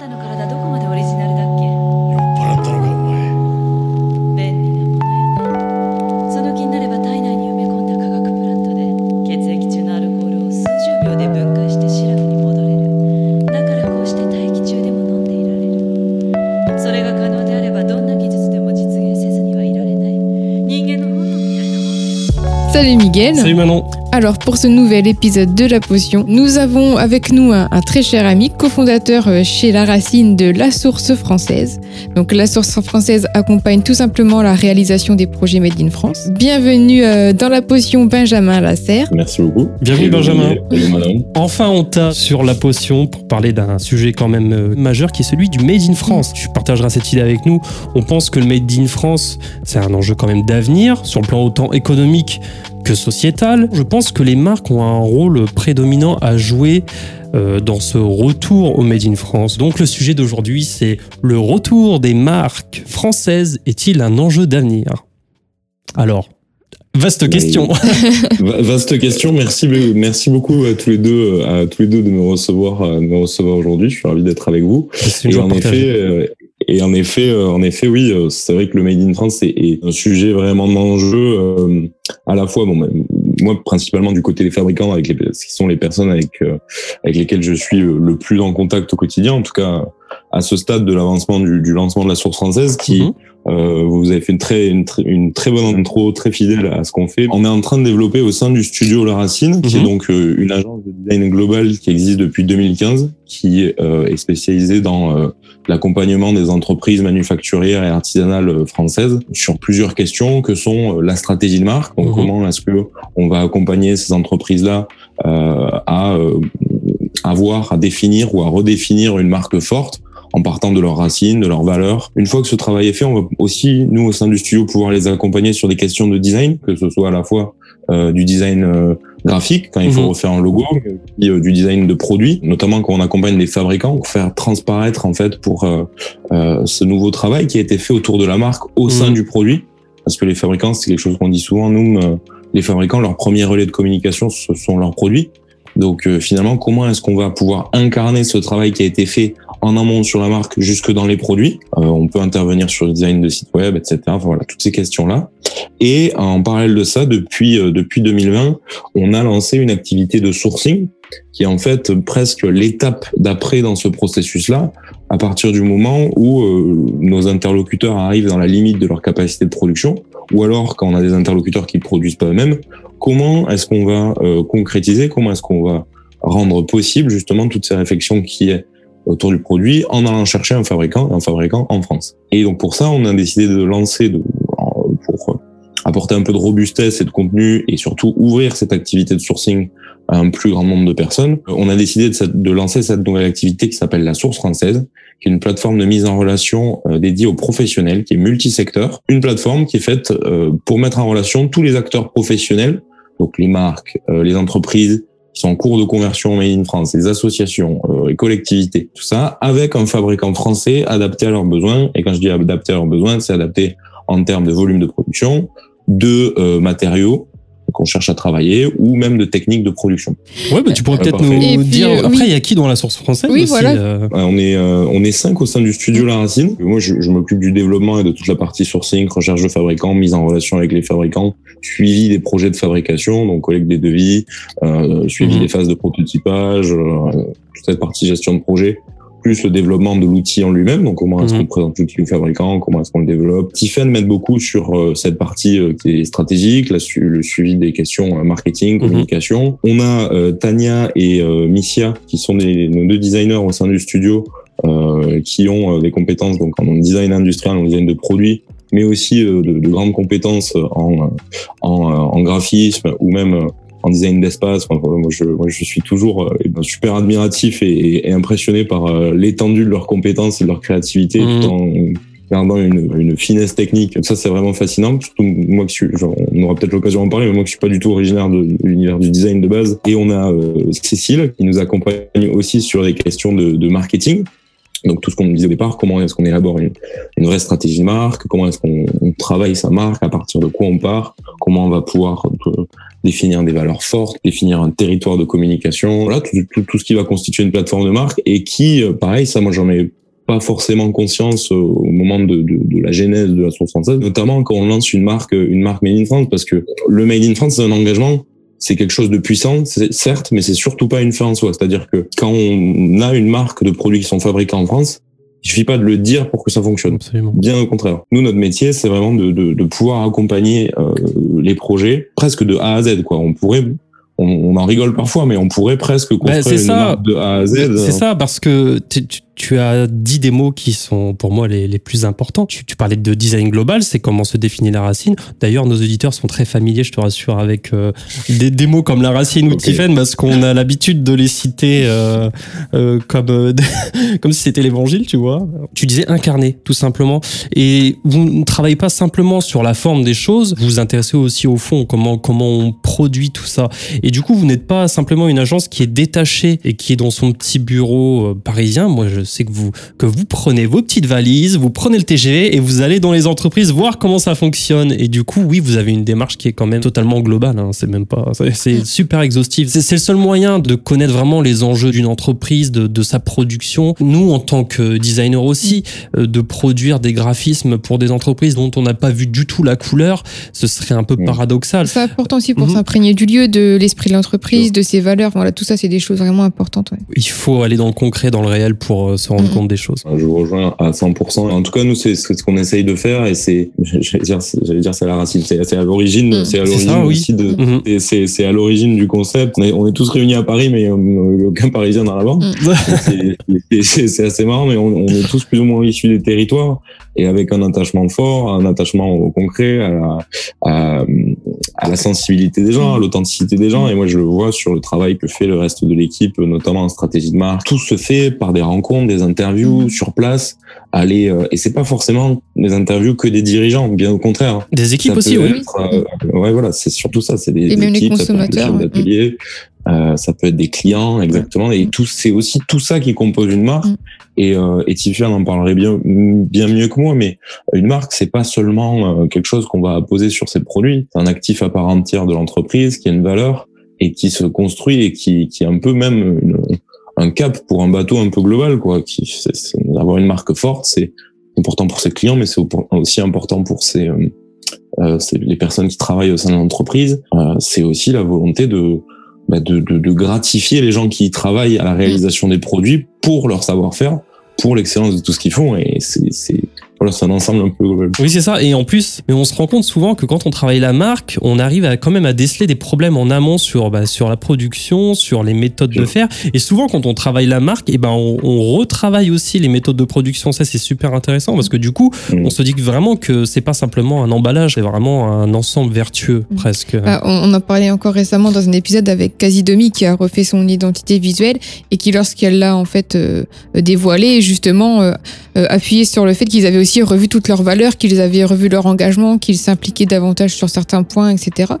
たの体どこまでオリジナルだっけ？酔っ払ったのかお前。便利なものよ。ねその気になれば体内に埋め込んだ化学プラントで血液中のアルコールを数十秒で分解してシラフに戻れる。だからこうして大気中でも飲んでいられる。それが可能であればどんな技術でも実現せずにはいられない。人間の本能みたいなもんよ。Salut Miguel. Salut Manon. Alors pour ce nouvel épisode de La Potion, nous avons avec nous un, un très cher ami, cofondateur euh, chez La Racine de La Source Française. Donc La Source Française accompagne tout simplement la réalisation des projets Made in France. Bienvenue euh, dans La Potion Benjamin Lasserre. Merci beaucoup. Bienvenue, Et Benjamin. Salut madame. Enfin, on t'a sur la potion pour parler d'un sujet quand même euh, majeur qui est celui du Made in France. Tu partageras cette idée avec nous. On pense que le Made in France, c'est un enjeu quand même d'avenir, sur le plan autant économique que sociétal. Je pense que les marques ont un rôle prédominant à jouer euh, dans ce retour au Made in France. Donc le sujet d'aujourd'hui, c'est le retour des marques françaises est-il un enjeu d'avenir? Alors, vaste question. Va- Vaste question. Merci, merci beaucoup à tous les deux, à tous les deux de me recevoir, euh, de me recevoir aujourd'hui. Je suis ravi d'être avec vous. Et en effet, et en effet, euh, en effet, oui, euh, c'est vrai que le Made in France est, est un sujet vraiment d'enjeu, euh, à la fois, bon, même, moi principalement du côté des fabricants, avec les, ce qui sont les personnes avec euh, avec lesquelles je suis le plus en contact au quotidien, en tout cas à ce stade de l'avancement du, du lancement de la source française, qui Mhm. euh, vous avez fait une très, une, très- une très bonne intro, très fidèle à ce qu'on fait. On est en train de développer au sein du studio La Racine, qui Mhm. est donc euh, une agence de design global qui existe depuis 2015, qui euh, est spécialisée dans euh, l'accompagnement des entreprises manufacturières et artisanales françaises sur plusieurs questions que sont euh, la stratégie de marque, donc Mhm. comment est-ce que on va accompagner ces entreprises-là euh, à euh, avoir, à définir ou à redéfinir une marque forte en partant de leurs racines, de leurs valeurs? Une fois que ce travail est fait, on va aussi, nous, au sein du studio, pouvoir les accompagner sur des questions de design, que ce soit à la fois euh, du design euh, graphique, quand il faut Mhm. refaire un logo, aussi, euh, du design de produits, notamment quand on accompagne des fabricants, pour faire transparaître, en fait, pour euh, euh, ce nouveau travail qui a été fait autour de la marque au sein Mhm. du produit. Parce que les fabricants, c'est quelque chose qu'on dit souvent, nous, euh, les fabricants, leur premier relais de communication, ce sont leurs produits. Donc euh, finalement, comment est-ce qu'on va pouvoir incarner ce travail qui a été fait en amont sur la marque jusque dans les produits Euh, On peut intervenir sur le design de site web, etc. Enfin, voilà, toutes ces questions-là. Et en parallèle de ça, depuis euh, depuis 2020, on a lancé une activité de sourcing qui est en fait presque l'étape d'après dans ce processus-là, à partir du moment où euh, nos interlocuteurs arrivent dans la limite de leur capacité de production, ou alors quand on a des interlocuteurs qui ne produisent pas eux-mêmes, comment est-ce qu'on va euh, concrétiser, comment est-ce qu'on va rendre possible justement toutes ces réflexions qui est autour du produit en allant chercher un fabricant, un fabricant en France. Et donc pour ça, on a décidé de lancer, en- pour apporter un peu de robustesse et de contenu et surtout ouvrir cette activité de sourcing à un plus grand nombre de personnes. On a décidé de, de lancer cette nouvelle activité qui s'appelle la Source Française, qui est une plateforme de mise en relation euh, dédiée aux professionnels, qui est multisecteur. Une plateforme qui est faite euh, pour mettre en relation tous les acteurs professionnels, donc les marques, euh, les entreprises qui sont en cours de conversion Made in France, les associations, euh, les collectivités, tout ça, avec un fabricant français adapté à leurs besoins. Et quand je dis adapté à leurs besoins, c'est adapté en termes de volume de production, de euh, matériaux qu'on cherche à travailler ou même de techniques de production. Ouais, bah, tu pourrais peut-être nous puis, dire. euh, Après, oui. il y a qui dans la source française Oui, aussi, voilà. euh, on est euh, on est cinq au sein du studio La Racine. Moi, je, je m'occupe du développement et de toute la partie sourcing, recherche de fabricants, mise en relation avec les fabricants, suivi des projets de fabrication, donc collecte des devis, euh, suivi Mhm. des phases de prototypage, euh, toute cette partie gestion de projet, plus le développement de l'outil en lui-même. Donc, comment est-ce Mhm. qu'on présente l'outil au fabricant, comment est-ce qu'on le développe. Tiffen m'aide beaucoup sur euh, cette partie euh, qui est stratégique, la su- le suivi des questions euh, marketing, Mhm. communication. On a euh, Tania et euh, Missia qui sont des, nos deux designers au sein du studio euh, qui ont euh, des compétences donc en design industriel, en design de produits, mais aussi de, de grandes compétences en, en, en graphisme ou même en design d'espace. Enfin, moi, je, moi, je suis toujours euh, eh ben, super admiratif et, et- impressionné par euh, l'étendue de leurs compétences et de leur créativité, Mhm. tout en gardant une, une finesse technique. Ça, c'est vraiment fascinant. Surtout moi qui suis, genre, on aura peut-être l'occasion d'en parler, mais moi qui suis pas du tout originaire de, de l'univers du design de base. Et on a euh, Cécile qui nous accompagne aussi sur les questions de, de marketing. Donc tout ce qu'on disait au départ, comment est-ce qu'on élabore une, une vraie stratégie de marque, comment est-ce qu'on on travaille sa marque, à partir de quoi on part, comment on va pouvoir euh, définir des valeurs fortes, définir un territoire de communication, voilà, tout, tout, tout ce qui va constituer une plateforme de marque et qui, euh, pareil, ça, moi, j'en ai pas forcément conscience au moment de, de, de, la genèse de la source française, notamment quand on lance une marque, une marque Made in France, parce que le Made in France, c'est un engagement c'est quelque chose de puissant, certes, mais c'est surtout pas une fin en soi. C'est-à-dire que quand on a une marque de produits qui sont fabriqués en France, il suffit pas de le dire pour que ça fonctionne. Absolument. Bien au contraire. Nous, notre métier, c'est vraiment de, de, de, pouvoir accompagner euh, les projets presque de A à Z. Quoi. On pourrait on, on, en rigole parfois, mais on pourrait presque construire bah, une ça. marque de A à Z. C'est ça, parce que tu, tu as dit des mots qui sont pour moi les, les plus importants. Tu, tu, parlais de design global, c'est comment se définit la racine. D'ailleurs, nos auditeurs sont très familiers, je te rassure, avec euh, des, des, mots comme la racine ou okay. Tiffen, parce qu'on a l'habitude de les citer euh, euh, comme, euh, comme si c'était l'évangile, tu vois. Tu disais incarner, tout simplement. Et vous ne travaillez pas simplement sur la forme des choses, vous vous intéressez aussi au fond, comment, comment on produit tout ça. Et du coup, vous n'êtes pas simplement une agence qui est détachée et qui est dans son petit bureau parisien. Moi, je sais que vous, que vous prenez vos petites valises, vous prenez le TGV et vous allez dans les entreprises voir comment ça fonctionne. Et du coup, oui, vous avez une démarche qui est quand même totalement globale. Hein. C'est même pas, c'est super exhaustif. C'est le seul moyen de connaître vraiment les enjeux d'une entreprise, de, de, sa production. Nous, en tant que designer aussi, euh, de produire des graphismes pour des entreprises dont on n'a pas vu du tout la couleur, ce serait un peu paradoxal. C'est important aussi pour mmh. s'imprégner du lieu, de l'esprit de l'entreprise, de ses valeurs. Voilà, tout ça, c'est des choses vraiment importantes. Ouais. Il faut aller dans le concret, dans le réel pour se rendre mmh. compte des choses. Je vous rejoins à 100%. En tout cas, nous, c'est ce qu'on essaye de faire et c'est, j'allais dire, c'est la racine, c'est à l'origine, mmh. c'est à l'origine oui. aussi de, mmh. c'est à l'origine du concept. On est, on est, tous réunis à Paris, mais aucun Parisien dans la bande. c'est assez marrant, mais on, on, est tous plus ou moins issus des territoires et avec un attachement fort, un attachement au concret, à la, à, à la sensibilité des gens, à l'authenticité des gens. Et moi, je le vois sur le travail que fait le reste de l'équipe, notamment en stratégie de marque. Tout se fait par des rencontres, des interviews sur place. Aller euh, et c'est pas forcément des interviews que des dirigeants, bien au contraire. Des équipes aussi, oui. Être, euh, ouais, voilà, c'est surtout ça. C'est des, et des même équipes, les consommateurs. d'ateliers. Euh, ça peut être des clients, exactement. Et tout, c'est aussi tout ça qui compose une marque. Mm. Et, euh, et Tiffany en parlerait bien, bien mieux que moi, mais une marque, c'est pas seulement euh, quelque chose qu'on va poser sur ses produits. C'est un actif à part entière de l'entreprise qui a une valeur et qui se construit et qui, qui est un peu même une, un cap pour un bateau un peu global, quoi. Qui, c'est, c'est, avoir une marque forte, c'est important pour ses clients, mais c'est aussi important pour ses, euh, c'est les personnes qui travaillent au sein de l'entreprise. Euh, c'est aussi la volonté de bah de, de, de, gratifier les gens qui travaillent à la réalisation des produits pour leur savoir-faire, pour l'excellence de tout ce qu'ils font. Et c'est voilà, c'est un ensemble un peu global. Oui, c'est ça. Et en plus, mais on se rend compte souvent que quand on travaille la marque, on arrive à quand même à déceler des problèmes en amont sur bah, sur la production, sur les méthodes de faire. Et souvent, quand on travaille la marque, et ben on, on retravaille aussi les méthodes de production. Ça, c'est super intéressant parce que du coup, mmh. on se dit que vraiment que c'est pas simplement un emballage, c'est vraiment un ensemble vertueux mmh. presque. Ah, on en parlait encore récemment dans un épisode avec Casidomi qui a refait son identité visuelle et qui, lorsqu'elle l'a en fait euh, dévoilée, justement euh, euh, appuyé sur le fait qu'ils avaient aussi revu toutes leurs valeurs, qu'ils avaient revu leur engagement, qu'ils s'impliquaient davantage sur certains points, etc.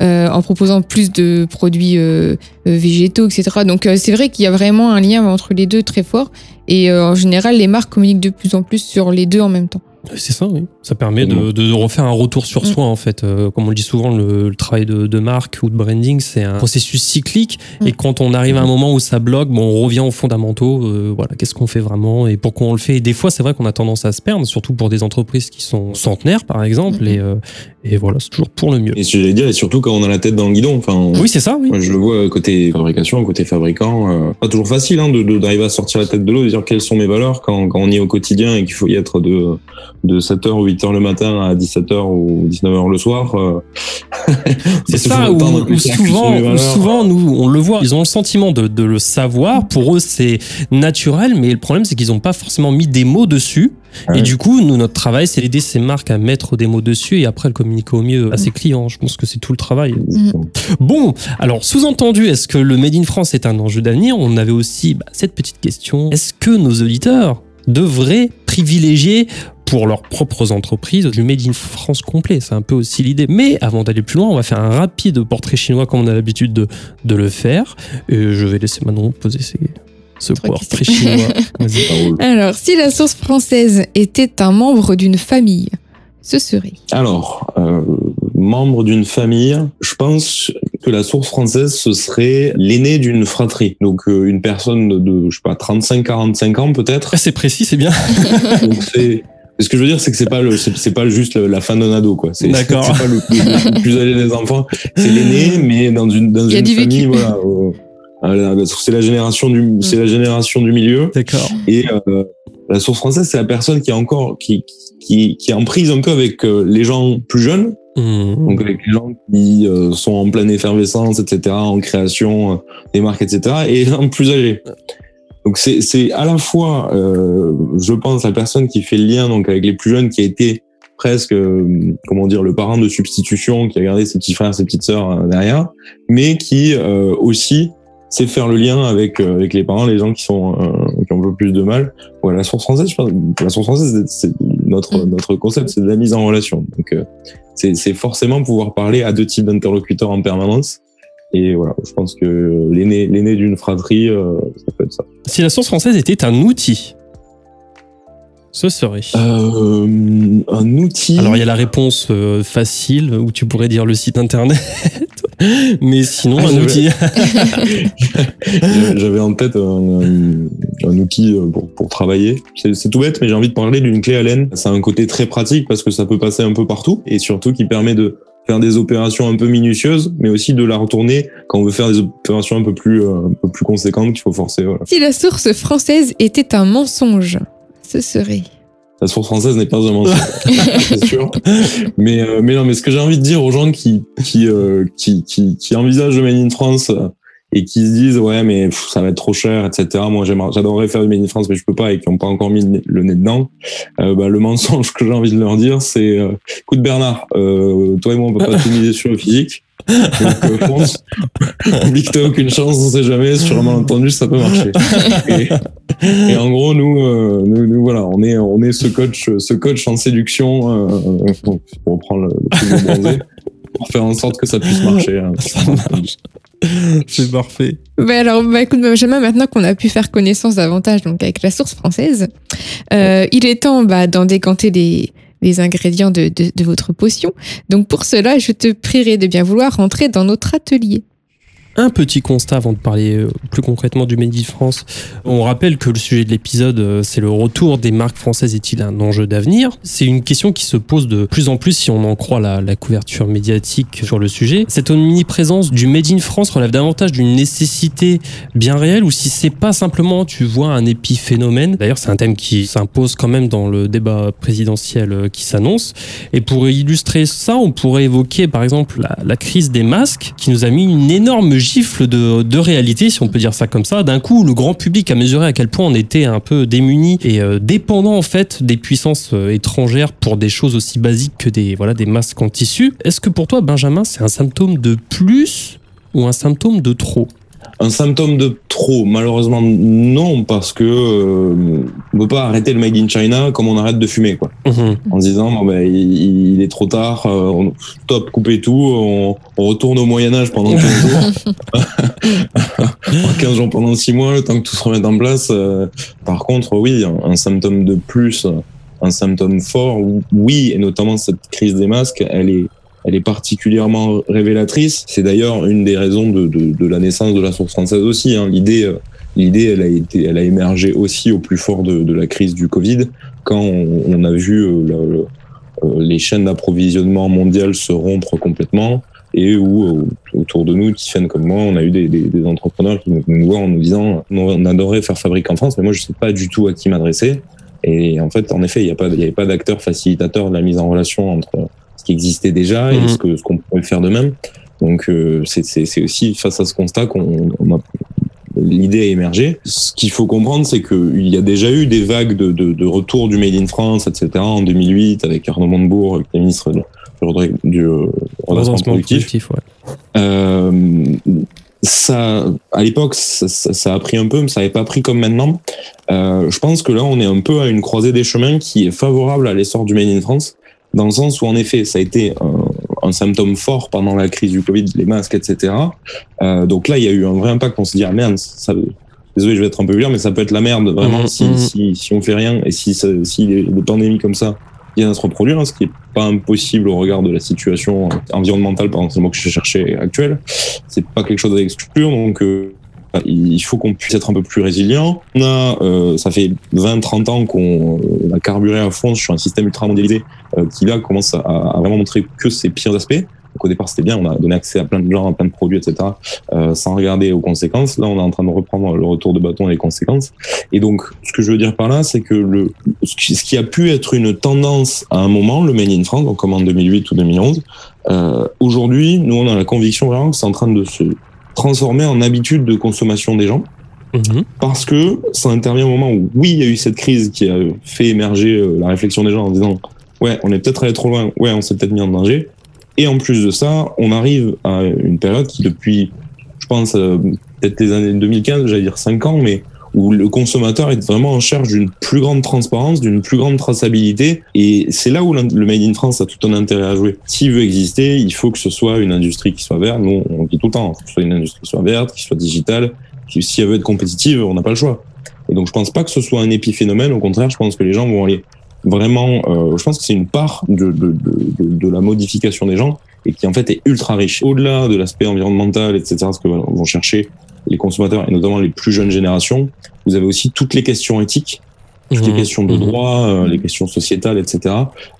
Euh, en proposant plus de produits euh, végétaux, etc. Donc euh, c'est vrai qu'il y a vraiment un lien entre les deux très fort. Et euh, en général, les marques communiquent de plus en plus sur les deux en même temps. C'est ça, oui. Ça permet de, de, refaire un retour sur soi, en fait. Euh, comme on le dit souvent, le, le travail de, de, marque ou de branding, c'est un processus cyclique. Et quand on arrive à un moment où ça bloque, bon, on revient aux fondamentaux. Euh, voilà, qu'est-ce qu'on fait vraiment et pourquoi on le fait. Et des fois, c'est vrai qu'on a tendance à se perdre, surtout pour des entreprises qui sont centenaires, par exemple. Et, euh, et voilà, c'est toujours pour le mieux. Et ce que j'allais dire, et surtout quand on a la tête dans le guidon. Enfin, oui, c'est ça. Oui. Moi, je le vois côté fabrication, côté fabricant. pas toujours facile hein, d'arriver à sortir la tête de l'eau, de dire quelles sont mes valeurs quand, quand on y est au quotidien et qu'il faut y être de, de 7h ou 8h le matin à 17h ou 19h le soir. Euh... c'est ça, ou, ou souvent, ou souvent, nous, on le voit, ils ont le sentiment de, de le savoir. Pour eux, c'est naturel, mais le problème, c'est qu'ils n'ont pas forcément mis des mots dessus. Ouais. Et du coup, nous, notre travail, c'est d'aider ces marques à mettre des mots dessus et après le communiquer au mieux à ses clients. Je pense que c'est tout le travail. Mmh. Bon, alors, sous-entendu, est-ce que le Made in France est un enjeu d'avenir? On avait aussi bah, cette petite question. Est-ce que nos auditeurs devraient privilégier pour leurs propres entreprises du Made in France complet. C'est un peu aussi l'idée. Mais avant d'aller plus loin, on va faire un rapide portrait chinois comme on a l'habitude de, de le faire. Et je vais laisser Manon poser ses, ce portrait chinois. Alors, si la source française était un membre d'une famille, ce serait Alors, euh, membre d'une famille, je pense que la source française, ce serait l'aîné d'une fratrie. Donc euh, une personne de, de, je sais pas, 35-45 ans peut-être. Ah, c'est précis, c'est bien. Donc c'est ce que je veux dire, c'est que c'est pas le, c'est pas juste le- la fin d'un ado, quoi. C'est pas le plus, le plus âgé des enfants. C'est l'aîné, mais dans une dans une famille, voilà. euh, c'est la génération du, c'est la génération du milieu. D'accord. Et euh, la source française, c'est la personne qui est encore qui qui qui est en prise un peu avec euh, les gens plus jeunes, Mmh. donc avec les gens qui euh, sont en pleine effervescence, etc., en création euh, des marques, etc., et les gens plus âgés. Donc c'est à la fois, euh, je pense, la personne qui fait le lien donc avec les plus jeunes, qui a été presque, euh, comment dire, le parent de substitution, qui a gardé ses petits frères, ses petites sœurs euh, derrière, mais qui euh, aussi sait faire le lien avec euh, avec les parents, les gens qui sont euh, qui ont un peu plus de mal. Voilà, la source française, je pense, la source française, c'est notre Mm. notre concept, c'est de la mise en relation. Donc euh, c'est forcément pouvoir parler à deux types d'interlocuteurs en permanence. Et voilà, je pense que l'aîné l'aîné d'une fratrie, euh, ça peut être ça. Si la source française était un outil, ce serait. Euh, un outil. Alors il y a la réponse euh, facile où tu pourrais dire le site internet, mais sinon Ah, un outil. J'avais- en tête un, un- un outil pour, pour travailler. C'est c'est tout bête, mais j'ai envie de parler d'une clé Allen. Ça a un côté très pratique parce que ça peut passer un peu partout et surtout qui permet de faire des opérations un peu minutieuses, mais aussi de la retourner quand on veut faire des opérations un peu plus, euh, un peu plus conséquentes qu'il faut forcer. Voilà. Si la source française était un mensonge, ce serait. La source française n'est pas un mensonge, c'est sûr. Mais, euh, mais non, mais ce que j'ai envie de dire aux gens qui, qui, euh, qui, qui, qui envisagent le Made in France et qui se disent, ouais, mais pff, ça va être trop cher, etc. Moi, j'aimerais- j'adorerais faire du Made in France, mais je peux pas et qui n'ont pas encore mis le nez- dedans. Euh, bah, le mensonge que j'ai envie de leur dire, c'est, euh, écoute Bernard, euh, toi et moi, on peut pas tout miser sur le physique. Donc, euh, fonce. Oublie que t'as aucune chance, on sait jamais. Sur un malentendu, ça peut marcher. Et, et en gros, nous, euh, nous, nous, voilà, on est, on est ce coach, ce coach en séduction, euh, pour reprendre le, le de bronzé, pour faire en sorte que ça puisse marcher. hein. Ça marche. C'est parfait. Bah alors, bah écoute, Benjamin, maintenant qu'on a pu faire connaissance davantage donc avec la source française, euh, il est temps bah, d'en décanter les, ingrédients de, de, de votre potion. Donc pour cela, je te prierai de bien vouloir rentrer dans notre atelier. Un petit constat avant de parler euh, plus concrètement du Made in France. On rappelle que le sujet de l'épisode, euh, c'est le retour des marques françaises est-il un enjeu d'avenir? C'est une question qui se pose de plus en plus si on en croit la, couverture médiatique sur le sujet. Cette omniprésence du Made in France relève davantage d'une nécessité bien réelle ou si c'est pas simplement, tu vois, un épiphénomène? D'ailleurs, c'est un thème qui s'impose quand même dans le débat présidentiel euh, qui s'annonce. Et pour illustrer ça, on pourrait évoquer par exemple la, la crise des masques qui nous a mis une énorme gifle de, réalité, si on peut dire ça comme ça. D'un coup, le grand public a mesuré à quel point on était un peu démunis et euh, dépendant en fait des puissances euh, étrangères pour des choses aussi basiques que des, voilà, des masques en tissu. Est-ce que pour toi, Benjamin, c'est un symptôme de plus ou un symptôme de trop? Un symptôme de trop, malheureusement non, parce que euh, on peut pas arrêter le Made in China comme on arrête de fumer, quoi. En se disant, bon, ben, il, il est trop tard, euh, on, stop, coupez tout, on, on retourne au Moyen-Âge pendant 15 jours. 15 jours pendant 6 mois, le temps que tout se remette en place. euh. par contre, oui, un, un symptôme de plus, un symptôme fort, oui, et notamment cette crise des masques, elle est, elle est particulièrement révélatrice. C'est d'ailleurs une des raisons de, la naissance de la source française aussi. Hein. L'idée, euh, l'idée, elle a été, elle a émergé aussi au plus fort de, la crise du Covid, quand on, a vu euh, euh, les chaînes d'approvisionnement mondiales se rompre complètement et où autour de nous, Tiffen comme moi, on a eu des, entrepreneurs qui nous, nous voient en nous disant on adorait faire fabrique en France, mais moi je sais pas du tout à qui m'adresser. Et en fait, en effet, il n'y avait pas d'acteur facilitateur de la mise en relation entre ce qui existait déjà et Mhm. ce que ce qu'on pouvait faire de même. Donc euh, c'est aussi face à ce constat qu'on on a l'idée a émergé. Ce qu'il faut comprendre, c'est qu'il y a déjà eu des vagues de, de, de retour du Made in France, etc. En 2008, avec Arnaud Montebourg, qui est ministre de- du, du euh, Redressement productif. productif, ouais. Euh, ça, à l'époque, ça, ça- ça a pris un peu, mais ça n'avait pas pris comme maintenant. Euh, je pense que là, on est un peu à une croisée des chemins qui est favorable à l'essor du Made in France, dans le sens où, en effet, ça a été un, un symptôme fort pendant la crise du Covid, les masques, etc. Euh, donc là, il y a eu un vrai impact. On s'est dit, ah merde, ça, désolé, je vais être un peu vulgaire, mais ça peut être la merde, vraiment, Mhm, si, mhm. si, si on fait rien et si, ça- si les, les pandémies comme ça viennent à se reproduire, hein, ce qui est pas impossible au regard de la situation environnementale, par exemple, que je cherchais actuel. C'est pas quelque chose à exclure, donc euh, il faut qu'on puisse être un peu plus résilient. On a, euh, ça fait 20-30 ans qu'on euh, a carburé à fond sur un système ultra mondialisé euh, qui là commence à, à, vraiment montrer que ses pires aspects. Donc au départ c'était bien, on a donné accès à plein de gens, à plein de produits, etc. Euh, sans regarder aux conséquences. Là on est en train de reprendre le retour de bâton et les conséquences. Et donc ce que je veux dire par là, c'est que le ce qui a pu être une tendance à un moment, le Made in France, donc comme en 2008 ou 2011, euh, aujourd'hui nous on a la conviction vraiment que c'est en train de se transformer en habitude de consommation des gens. Mhm. Parce que ça intervient au moment où, oui, il y a eu cette crise qui a fait émerger euh, la réflexion des gens en disant, ouais, on est peut-être allé trop loin, ouais, on s'est peut-être mis en danger. Et en plus de ça, on arrive à une période qui, depuis, je pense, euh, peut-être les années 2015, j'allais dire 5 ans, mais où le consommateur est vraiment en charge d'une plus grande transparence, d'une plus grande traçabilité. Et c'est là où le Made in France a tout un intérêt à jouer. S'il veut exister, il faut que ce soit une industrie qui soit verte. Nous, on dit tout le temps, il faut que ce soit une industrie qui soit verte, qui soit digitale, si elle veut être compétitive, on n'a pas le choix. Et donc, je pense pas que ce soit un épiphénomène. Au contraire, je pense que les gens vont aller vraiment, euh, je pense que c'est une part de, de, de, de, la modification des gens et qui en fait est ultra riche. Au-delà de l'aspect environnemental, etc., ce que vont chercher les consommateurs et notamment les plus jeunes générations, vous avez aussi toutes les questions éthiques, toutes les Mhm. questions de Mhm. droit, euh, les questions sociétales, etc.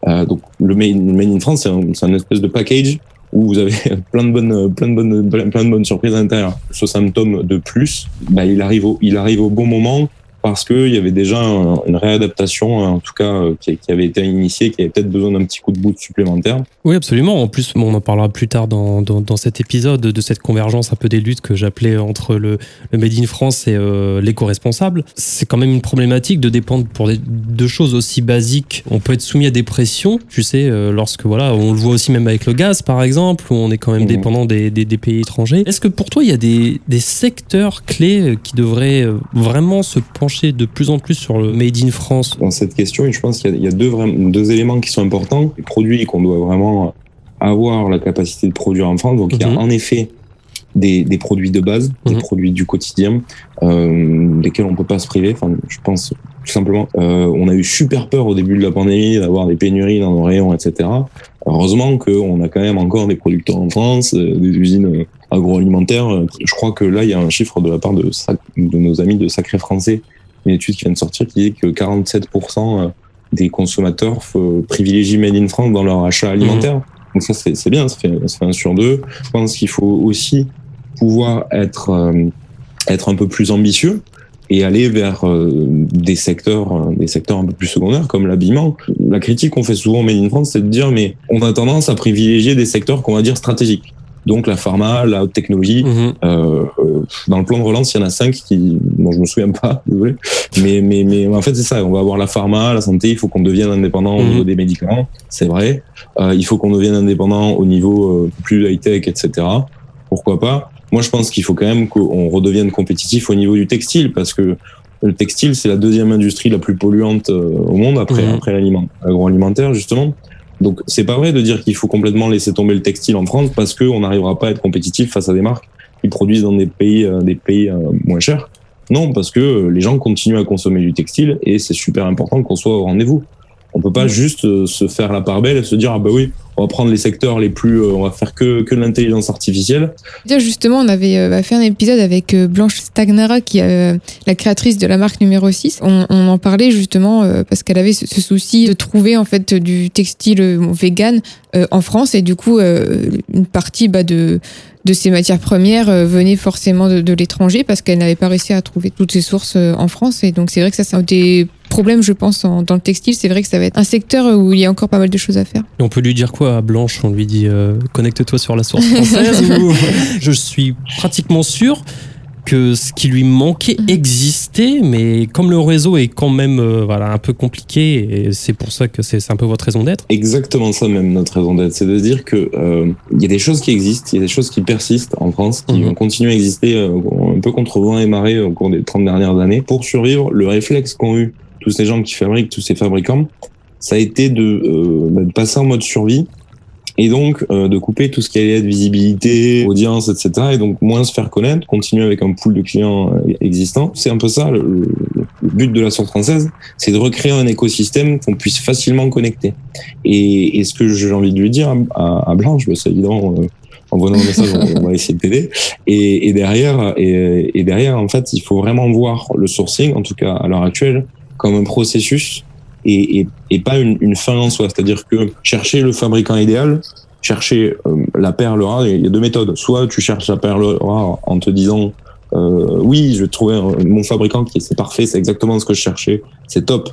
Euh, donc le Made, Made in France, c'est un, c'est un espèce de package où vous avez plein de bonnes, plein de bonnes, plein de bonnes surprises à l'intérieur. Ce symptôme de plus, bah, il arrive au, il arrive au bon moment parce qu'il y avait déjà un- une réadaptation, en tout cas, euh, qui, avait été initiée, qui avait peut-être besoin d'un petit coup de bout supplémentaire. Oui, absolument. En plus, on en parlera plus tard dans, dans, dans cet épisode de cette convergence un peu des luttes que j'appelais entre le, le Made in France et euh, l'éco-responsable. C'est quand même une problématique de dépendre pour des, de choses aussi basiques. On peut être soumis à des pressions, tu sais, euh, lorsque, voilà, on le voit aussi même avec le gaz, par exemple, où on est quand même Mhm. dépendant des, des, des pays étrangers. Est-ce que pour toi, il y a des, des secteurs clés qui devraient vraiment se pencher de plus en plus sur le Made in France dans cette question. Je pense qu'il y a, il y a deux, éléments qui sont importants. Les produits qu'on doit vraiment avoir la capacité de produire en France. Donc, il y Mhm. a en effet des, des produits de base, des Mhm. produits du quotidien, euh, desquels on peut pas se priver. Enfin, je pense tout simplement. Euh, on a eu super peur au début de la pandémie d'avoir des pénuries dans nos rayons, etc. Heureusement qu'on a quand même encore des producteurs en France, euh, des usines euh, agroalimentaires. Je crois que là, il y a un chiffre de la part de, de nos amis de Sacré Français, une étude qui vient de sortir qui dit que 47% des consommateurs euh, privilégient Made in France dans leur achat alimentaire. Donc ça, c'est bien, ça fait, ça fait un sur deux. Je pense qu'il faut aussi pouvoir être, euh, être un peu plus ambitieux et aller vers euh, des secteurs euh, des secteurs un peu plus secondaires comme l'habillement. La critique qu'on fait souvent au Made in France, c'est de dire mais on a tendance à privilégier des secteurs qu'on va dire stratégiques. Donc la pharma, la haute technologie, Mhm. euh, euh, dans le plan de relance, il y en a cinq qui, dont je me souviens pas, désolé. Mais, mais, mais en fait, c'est ça. On va avoir la pharma, la santé. Il faut qu'on devienne indépendant au Mhm. niveau des médicaments. C'est vrai. Euh, il faut qu'on devienne indépendant au niveau euh, plus high tech, etc. Pourquoi pas? Moi, je pense qu'il faut quand même qu'on redevienne compétitif au niveau du textile parce que le textile, c'est la deuxième industrie la plus polluante euh, au monde après, Mhm. après l'aliment- l'agroalimentaire, justement. Donc, c'est pas vrai de dire qu'il faut complètement laisser tomber le textile en France parce qu'on n'arrivera pas à être compétitif face à des marques qui produisent dans des pays, euh, des pays euh, moins chers. Non, parce que euh, les gens continuent à consommer du textile et c'est super important qu'on soit au rendez-vous. On peut pas juste se faire la part belle et se dire ah bah oui, on va prendre les secteurs les plus, on va faire que que l'intelligence artificielle. Justement, on avait fait un épisode avec Blanche Stagnara, qui est la créatrice de la marque numéro 6. On, on en parlait justement parce qu'elle avait ce, ce souci de trouver en fait du textile vegan en France et du coup une partie bah, de de ces matières premières euh, venait forcément de, de l'étranger parce qu'elle n'avait pas réussi à trouver toutes ses sources euh, en France. Et donc c'est vrai que ça c'est un des problèmes je pense en- dans le textile. C'est vrai que ça va être un secteur où il y a encore pas mal de choses à faire. Et on peut lui dire quoi à Blanche? On lui dit euh, connecte-toi sur la source française ou... Je suis pratiquement sûr que ce qui lui manquait Mhm. existait, mais comme le réseau est quand même euh, voilà, un peu compliqué, et c'est pour ça que c'est un peu votre raison d'être. Exactement ça même notre raison d'être, c'est de se dire que euh, il y a des choses qui existent, il y a des choses qui persistent en France, qui Mhm. vont continuer à exister euh, un peu contre vent et marée au cours des 30 dernières années. Pour survivre, le réflexe qu'ont eu tous ces gens qui fabriquent, tous ces fabricants, ça a été de, euh, bah, de passer en mode survie et donc euh, de couper tout ce qui allait être visibilité, audience, etc. Et donc moins se faire connaître, continuer avec un pool de clients euh, existants. C'est un peu ça le, le- le but de la source française, c'est de recréer un écosystème qu'on puisse facilement connecter. Et, ce que j'ai envie de lui dire à, à Blanche, bah, c'est évident, euh, en voyant un message, on, va essayer de t'aider. Et, et, derrière, et, derrière, en fait, il faut vraiment voir le sourcing, en tout cas à l'heure actuelle, comme un processus et, et pas une, une, fin en soi. C'est-à-dire que chercher le fabricant idéal, chercher euh, la perle rare, il y a deux méthodes. Soit tu cherches la perle rare en te disant euh, oui, je vais trouver mon fabricant qui c'est parfait, c'est exactement ce que je cherchais, c'est top.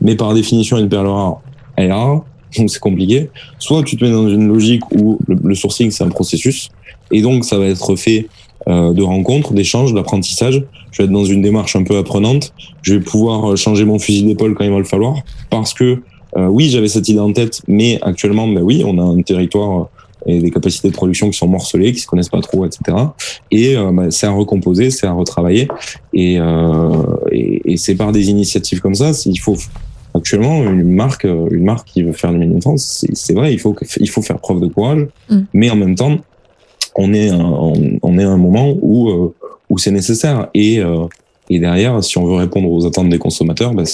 Mais par définition, une perle rare, elle est rare, donc c'est compliqué. Soit tu te mets dans une logique où le, sourcing c'est un processus, et donc ça va être fait de rencontres, d'échanges, d'apprentissage. Je vais être dans une démarche un peu apprenante. Je vais pouvoir changer mon fusil d'épaule quand il va le falloir, parce que euh, oui, j'avais cette idée en tête, mais actuellement, ben oui, on a un territoire et des capacités de production qui sont morcelées, qui se connaissent pas trop, etc. Et euh, bah, c'est à recomposer, c'est à retravailler. Et, euh, et, et c'est par des initiatives comme ça, il faut actuellement une marque, une marque qui veut faire in France, c'est vrai, il faut il faut faire preuve de courage, mm. mais en même temps, on est on, est à un moment où euh, où c'est nécessaire. Et euh, et derrière, si on veut répondre aux attentes des consommateurs, bah,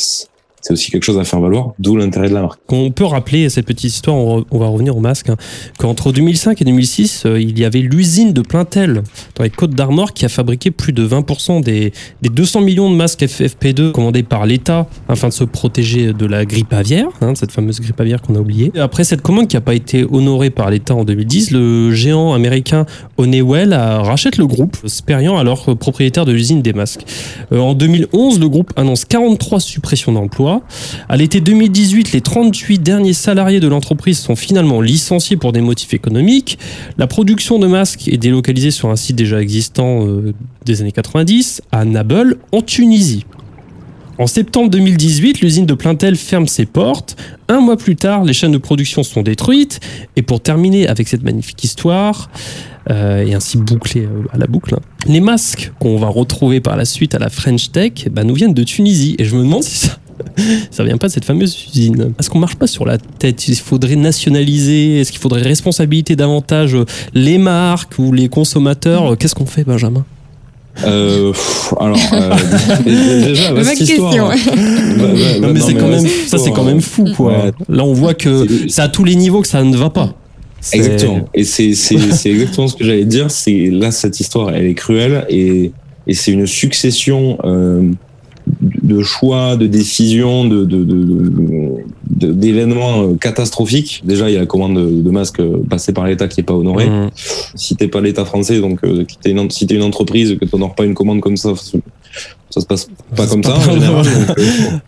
c'est aussi quelque chose à faire valoir, d'où l'intérêt de la marque. On peut rappeler cette petite histoire, on, va revenir au masque, hein, qu'entre 2005 et 2006, euh, il y avait l'usine de Plaintel dans les Côtes d'Armor qui a fabriqué plus de 20% des, des 200 millions de masques FFP2 commandés par l'État afin de se protéger de la grippe aviaire, hein, cette fameuse grippe aviaire qu'on a oubliée. Après cette commande qui n'a pas été honorée par l'État en 2010, le géant américain Honeywell rachète le groupe, Sperian alors propriétaire de l'usine des masques. Euh, en 2011, le groupe annonce 43 suppressions d'emplois à l'été 2018, les 38 derniers salariés de l'entreprise sont finalement licenciés pour des motifs économiques. La production de masques est délocalisée sur un site déjà existant euh, des années 90, à Nabeul, en Tunisie. En septembre 2018, l'usine de Plaintel ferme ses portes. Un mois plus tard, les chaînes de production sont détruites. Et pour terminer avec cette magnifique histoire, euh, et ainsi boucler euh, à la boucle, hein, les masques qu'on va retrouver par la suite à la French Tech bah, nous viennent de Tunisie. Et je me demande si ça, ça vient pas de cette fameuse usine. Est-ce qu'on marche pas sur la tête? Il faudrait nationaliser Est-ce qu'il faudrait responsabiliser davantage les marques ou les consommateurs? Qu'est-ce qu'on fait, Benjamin? Euh, alors, euh, déjà, vaste histoire. Question, mais, c'est quand même, ça c'est quand même fou, quoi. Là, on voit que c'est à tous les niveaux que ça ne va pas. Exactement. Et c'est exactement ce que j'allais dire. C'est là cette histoire, elle est cruelle et, et c'est une succession euh, de choix, de décisions, de, d'événements euh, catastrophiques. Déjà, il y a la commande de, masques euh, passée par l'État qui est pas honorée. Mmh. Si t'es pas l'État français, donc euh, une, si t'es une entreprise que t'honores pas une commande comme ça, ça se passe pas comme ça, en général.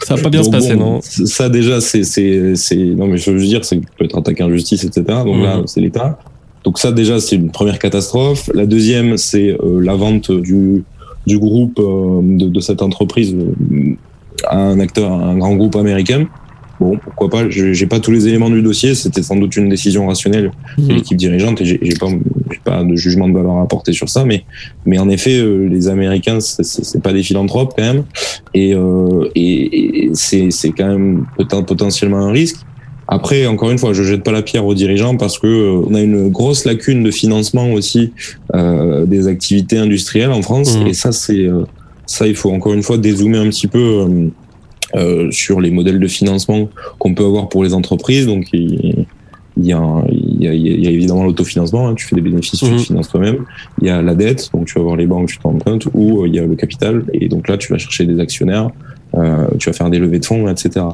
ça va pas bien se passer, non Ça déjà, c'est c'est non mais je veux dire, c'est peux être attaqué en justice, etc. Donc là, mmh. c'est l'État. Donc ça déjà, c'est une première catastrophe. La deuxième, c'est la vente du du groupe euh, de, de, cette entreprise euh, à un acteur, un grand groupe américain. Bon, pourquoi pas J'ai pas tous les éléments du dossier. C'était sans doute une décision rationnelle de mhm. l'équipe dirigeante et j'ai pas, pas de jugement de valeur à apporter sur ça. Mais, mais en effet, euh, les Américains, c'est pas des philanthropes quand même, et, euh, et, et c'est quand même potentiellement un risque. Après, encore une fois, je jette pas la pierre aux dirigeants parce que euh, on a une grosse lacune de financement aussi euh, des activités industrielles en France. Mmh. Et ça, c'est euh, ça, il faut encore une fois dézoomer un petit peu sur les modèles de financement qu'on peut avoir pour les entreprises. Donc, il, y a, il, y a, il y a évidemment l'autofinancement, hein, tu fais des bénéfices, tu te mmh. finances toi-même. Il y a la dette, donc tu vas voir les banques, tu compte, ou il y a le capital, et donc là tu vas chercher des actionnaires euh, tu vas faire des levées de fonds, etc.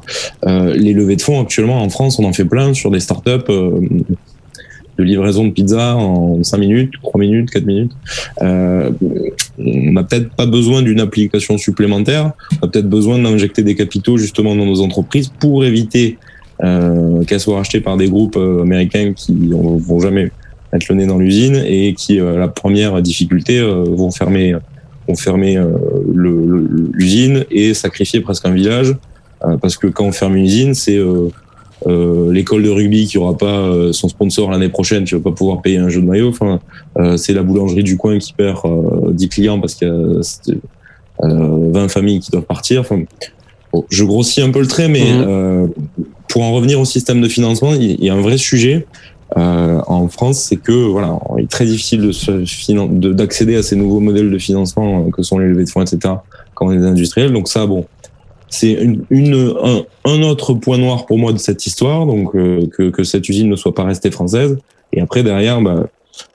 Euh, les levées de fonds, actuellement, en France, on en fait plein sur des startups euh, de livraison de pizza en 5 minutes, 3 minutes, 4 minutes. Euh, on n'a peut-être pas besoin d'une application supplémentaire, on a peut-être besoin d'injecter des capitaux justement dans nos entreprises pour éviter euh, qu'elles soient rachetées par des groupes euh, américains qui vont jamais mettre le nez dans l'usine et qui, la première difficulté, vont fermer ont fermé euh, l'usine et sacrifié presque un village. Euh, parce que quand on ferme une usine, c'est euh, l'école de rugby qui aura pas son sponsor l'année prochaine, qui va pas pouvoir payer un jeu de maillot. Enfin, c'est la boulangerie du coin qui perd 10 clients parce qu'il y a 20 familles qui doivent partir. Enfin, je grossis un peu le trait, mais mmh. pour en revenir au système de financement, il y a un vrai sujet euh, en France, c'est que voilà, il est très difficile de d'accéder à ces nouveaux modèles de financement euh, que sont les levées de fonds, etc. quand on est industriel. Donc ça, bon, c'est une, une- un, un autre point noir pour moi de cette histoire, donc euh, que, que cette usine ne soit pas restée française. Et après derrière, bah,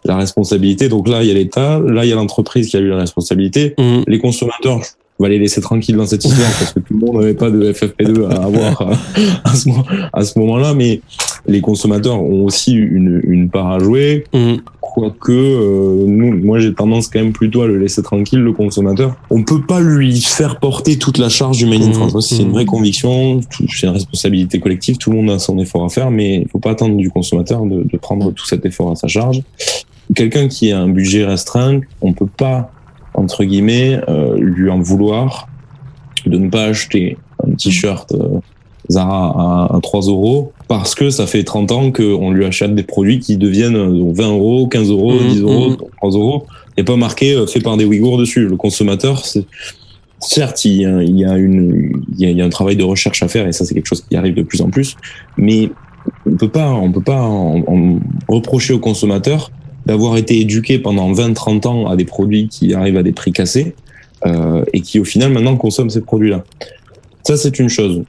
la responsabilité. Donc là, il y a l'État, là il y a l'entreprise qui a eu la responsabilité. Mhm. Les consommateurs, on va les laisser tranquilles dans cette histoire parce que tout le monde n'avait pas de FFP2 à avoir à, ce, mo- à ce moment-là, mais les consommateurs ont aussi une, une part à jouer. Mhm. Quoique, euh, nous, moi j'ai tendance quand même plutôt à le laisser tranquille, le consommateur. On peut pas lui faire porter toute la charge du Made in. France. Moi, C'est une vraie conviction, c'est une responsabilité collective, tout le monde a son effort à faire, mais il faut pas attendre du consommateur de, de prendre tout cet effort à sa charge. Quelqu'un qui a un budget restreint, on peut pas, entre guillemets, euh, lui en vouloir de ne pas acheter un t-shirt euh, Zara à, à 3 euros parce que ça fait 30 ans qu'on lui achète des produits qui deviennent euh, 20 euros, 15 euros, Mhm, 10 euros, mhm. 3 euros. Il n'y a pas marqué euh, fait par des Ouïghours dessus. Le consommateur, c'est certes, il y, a, il y a une, il y a, il y a un travail de recherche à faire et ça, c'est quelque chose qui arrive de plus en plus. Mais on peut pas, on peut pas en, en reprocher au consommateur d'avoir été éduqué pendant 20-30 ans à des produits qui arrivent à des prix cassés euh, et qui au final maintenant consomment ces produits-là. Ça, c'est une chose.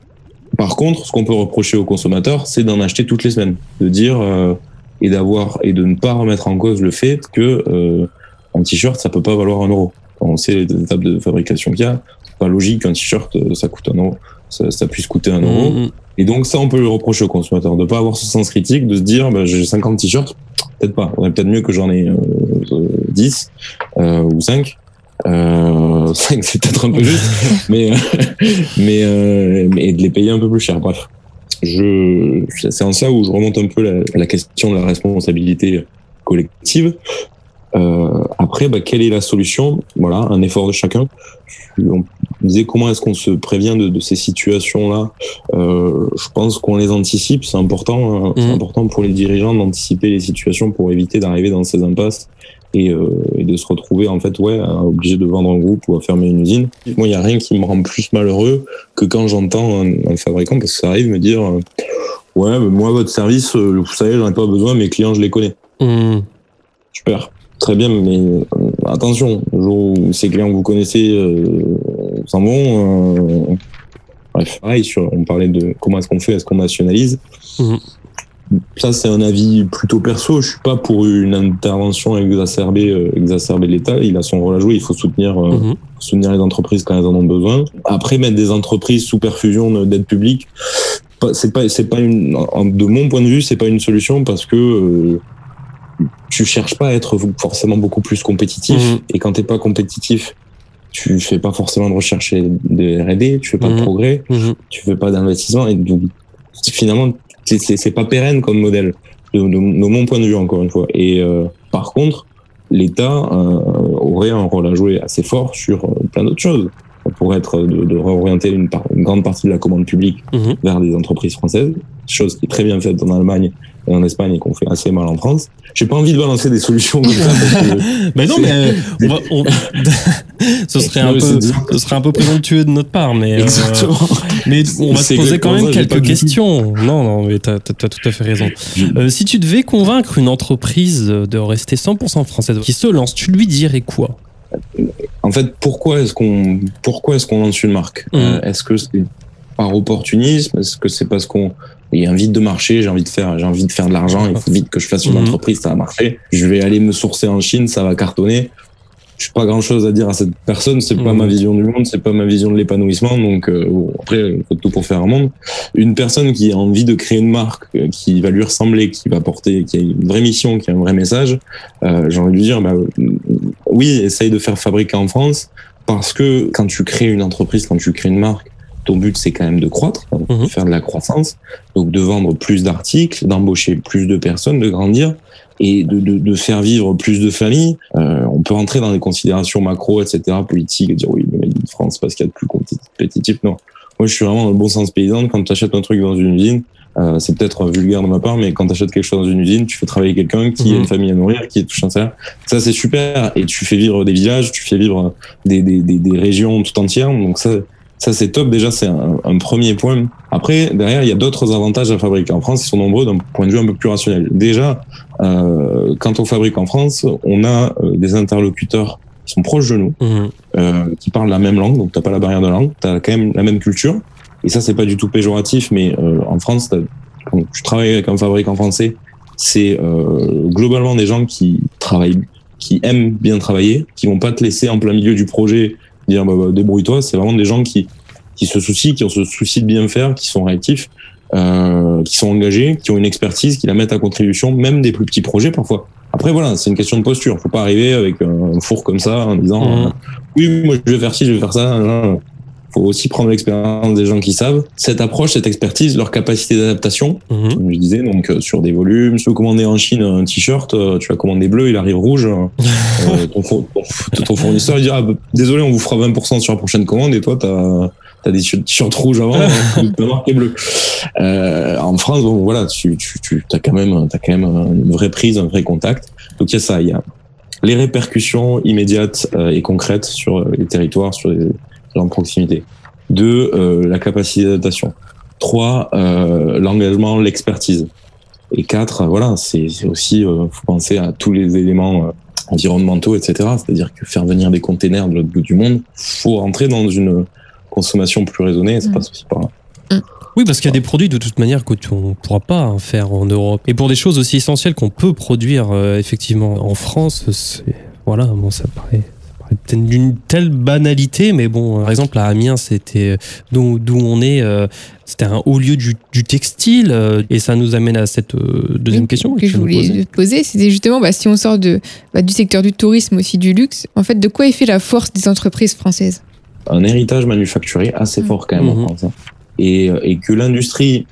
Par contre, ce qu'on peut reprocher aux consommateurs, c'est d'en acheter toutes les semaines, de dire euh, et d'avoir et de ne pas remettre en cause le fait que euh, un t-shirt ça peut pas valoir un euro. On sait les étapes de fabrication qu'il y a. Pas logique qu'un t-shirt euh, ça coûte un euro, ça, ça puisse coûter un euro. Mhm. Et donc ça, on peut le reprocher aux consommateurs, de pas avoir ce sens critique, de se dire, bah, j'ai 50 t-shirts, peut-être pas. On peut-être mieux que j'en ai euh, euh, 10 euh, ou 5. Euh, 5, c'est peut-être un peu juste, mais euh, mais euh, mais de les payer un peu plus cher. Bref, je c'est en ça où je remonte un peu la, la question de la responsabilité collective. Euh, après, bah, quelle est la solution? Voilà, un effort de chacun. On disait comment est-ce qu'on se prévient de, de ces situations-là euh, je pense qu'on les anticipe. C'est important, hein. c'est Mhm. important pour les dirigeants d'anticiper les situations pour éviter d'arriver dans ces impasses et, euh, et de se retrouver en fait ouais obligé de vendre un groupe ou à fermer une usine. Moi, il y a rien qui me rend plus malheureux que quand j'entends un, un fabricant parce que ça arrive me dire euh, ouais, mais moi votre service, euh, vous savez, j'en ai pas besoin, mes clients je les connais. Mhm. Super. Très bien, mais euh, attention, le jour où ces clients que vous connaissez euh, s'en vont. euh, bref, pareil, sur, on parlait de comment est-ce qu'on fait, est-ce qu'on nationalise. Mhm. Ça, c'est un avis plutôt perso. Je suis pas pour une intervention exacerbée, euh, exacerbée de l'État. Il a son rôle à jouer. Il faut soutenir, euh, Mhm. soutenir les entreprises quand elles en ont besoin. Après, mettre des entreprises sous perfusion d'aide publique, c'est pas, c'est pas une, de mon point de vue, c'est pas une solution parce que euh, tu cherches pas à être forcément beaucoup plus compétitif. Mhm. Et quand t'es pas compétitif, tu fais pas forcément de recherche et de R&D, tu fais pas de Mhm. progrès, Mhm. tu fais pas d'investissement et donc finalement c'est- pas pérenne comme modèle de, de- de mon point de vue encore une fois. Et euh, par contre, l'État euh, aurait un rôle à jouer assez fort sur euh, plein d'autres choses. Pour être de, de réorienter une, par- une grande partie de la commande publique Mhm. vers des entreprises françaises, chose qui est très bien faite en Allemagne en Espagne et qu'on fait assez mal en France. J'ai pas envie de balancer des solutions comme ça Mais non, mais euh, on va, on- ce serait un Non, peu, ce serait un peu présomptueux de notre part, mais euh, Exactement. mais on va se poser quand même ça, quelques questions. Non, non, mais t'as, t'as tout à fait raison. Euh, si tu devais convaincre une entreprise de rester 100% française qui se lance, tu lui dirais quoi? En fait, pourquoi est-ce qu'on pourquoi est-ce qu'on lance une marque? Mhm. Euh, Est-ce que c'est par opportunisme? Est-ce que c'est parce qu'on il y a un vide de marché J'ai envie de faire j'ai envie de faire de l'argent. Il faut vite que je fasse une Mhm. entreprise, ça va marcher. Je vais aller me sourcer en Chine, ça va cartonner. Je pas grand chose à dire à cette personne. C'est pas Mhm. ma vision du monde, c'est pas ma vision de l'épanouissement. Donc euh, bon, après, il faut tout pour faire un monde. Une personne qui a envie de créer une marque euh, qui va lui ressembler, qui va porter, qui a une vraie mission, qui a un vrai message, euh, j'ai envie de lui dire, bah, oui, essaye de faire fabriquer en France parce que quand tu crées une entreprise, quand tu crées une marque, ton but c'est quand même de croître, de Mhm. faire de la croissance, donc de vendre plus d'articles, d'embaucher plus de personnes, de grandir et de, de, de faire vivre plus de familles. Euh, on peut rentrer dans des considérations macro, etc., politiques, et dire oui, mais in France parce qu'il y a de plus compétitif. Non, moi je suis vraiment dans le bon sens paysan. Quand tu achètes un truc dans une usine, euh, c'est peut-être vulgaire de ma part, mais quand tu achètes quelque chose dans une usine, tu fais travailler quelqu'un qui Mhm. a une famille à nourrir, qui touche un salaire. Ça, c'est super. Et tu fais vivre des villages, tu fais vivre des, des, des, des régions tout entières. Donc ça, ça c'est top. Déjà, c'est un, un premier point. Après, derrière, il y a d'autres avantages à fabriquer en France. Ils sont nombreux d'un point de vue un peu plus rationnel. Déjà, euh, quand on fabrique en France, on a euh, des interlocuteurs qui sont proches de nous, Mhm. euh, qui parlent la même langue, donc t'as pas la barrière de langue, t'as quand même la même culture. Et ça, c'est pas du tout péjoratif, mais euh, en France, quand tu travailles avec un fabricant français, c'est euh, globalement des gens qui travaillent, qui aiment bien travailler, qui vont pas te laisser en plein milieu du projet dire bah, bah, débrouille-toi. C'est vraiment des gens qui qui se soucient, qui ont ce souci de bien faire, qui sont réactifs, euh, qui sont engagés, qui ont une expertise, qui la mettent à contribution, même des plus petits projets parfois. Après voilà, c'est une question de posture. Faut pas arriver avec un four comme ça en disant Mhm. euh, oui, moi je vais faire ci, je vais faire ça. Faut aussi prendre l'expérience des gens qui savent. Cette approche, cette expertise, leur capacité d'adaptation, Mhm. comme je disais, donc euh, sur des volumes. Si tu veux commander en Chine un t-shirt, euh, tu vas commander bleu, il arrive rouge. Euh, ton, four- ton- ton fournisseur il dit ah, bah, désolé, on vous fera 20% sur la prochaine commande et toi t'as as des t-shirts rouges avant, tu peux marquer bleu. Euh, en France, bon voilà, tu, tu, tu as quand même, t'as quand même une vraie prise, un vrai contact. Donc il y a ça, il y a les répercussions immédiates et concrètes sur les territoires, sur les de proximité. Deux, euh, la capacité d'adaptation. Trois, euh, l'engagement, l'expertise. Et quatre, euh, voilà, c'est aussi, euh, faut penser à tous les éléments euh, environnementaux, etc. C'est-à-dire que faire venir des containers de l'autre bout du monde, faut rentrer dans une consommation plus raisonnée, ça Mm. passe aussi par là. Oui, parce qu'il y a des produits de toute manière que tu- on ne pourra pas hein, faire en Europe. Et pour des choses aussi essentielles qu'on peut produire euh, effectivement en France, c'est voilà, bon, ça paraît, d'une telle banalité, mais bon, par exemple à Amiens, c'était d'où d'où on est, euh, c'était un haut lieu du, du textile, euh, et ça nous amène à cette euh, deuxième Oui, question que tu je voulais poser. te poser, c'était justement bah, si on sort de, bah, du secteur du tourisme aussi du luxe, en fait, de quoi est fait la force des entreprises françaises? Un héritage manufacturé assez Mm. fort quand même en France. hein. Et, euh, et que l'industrie,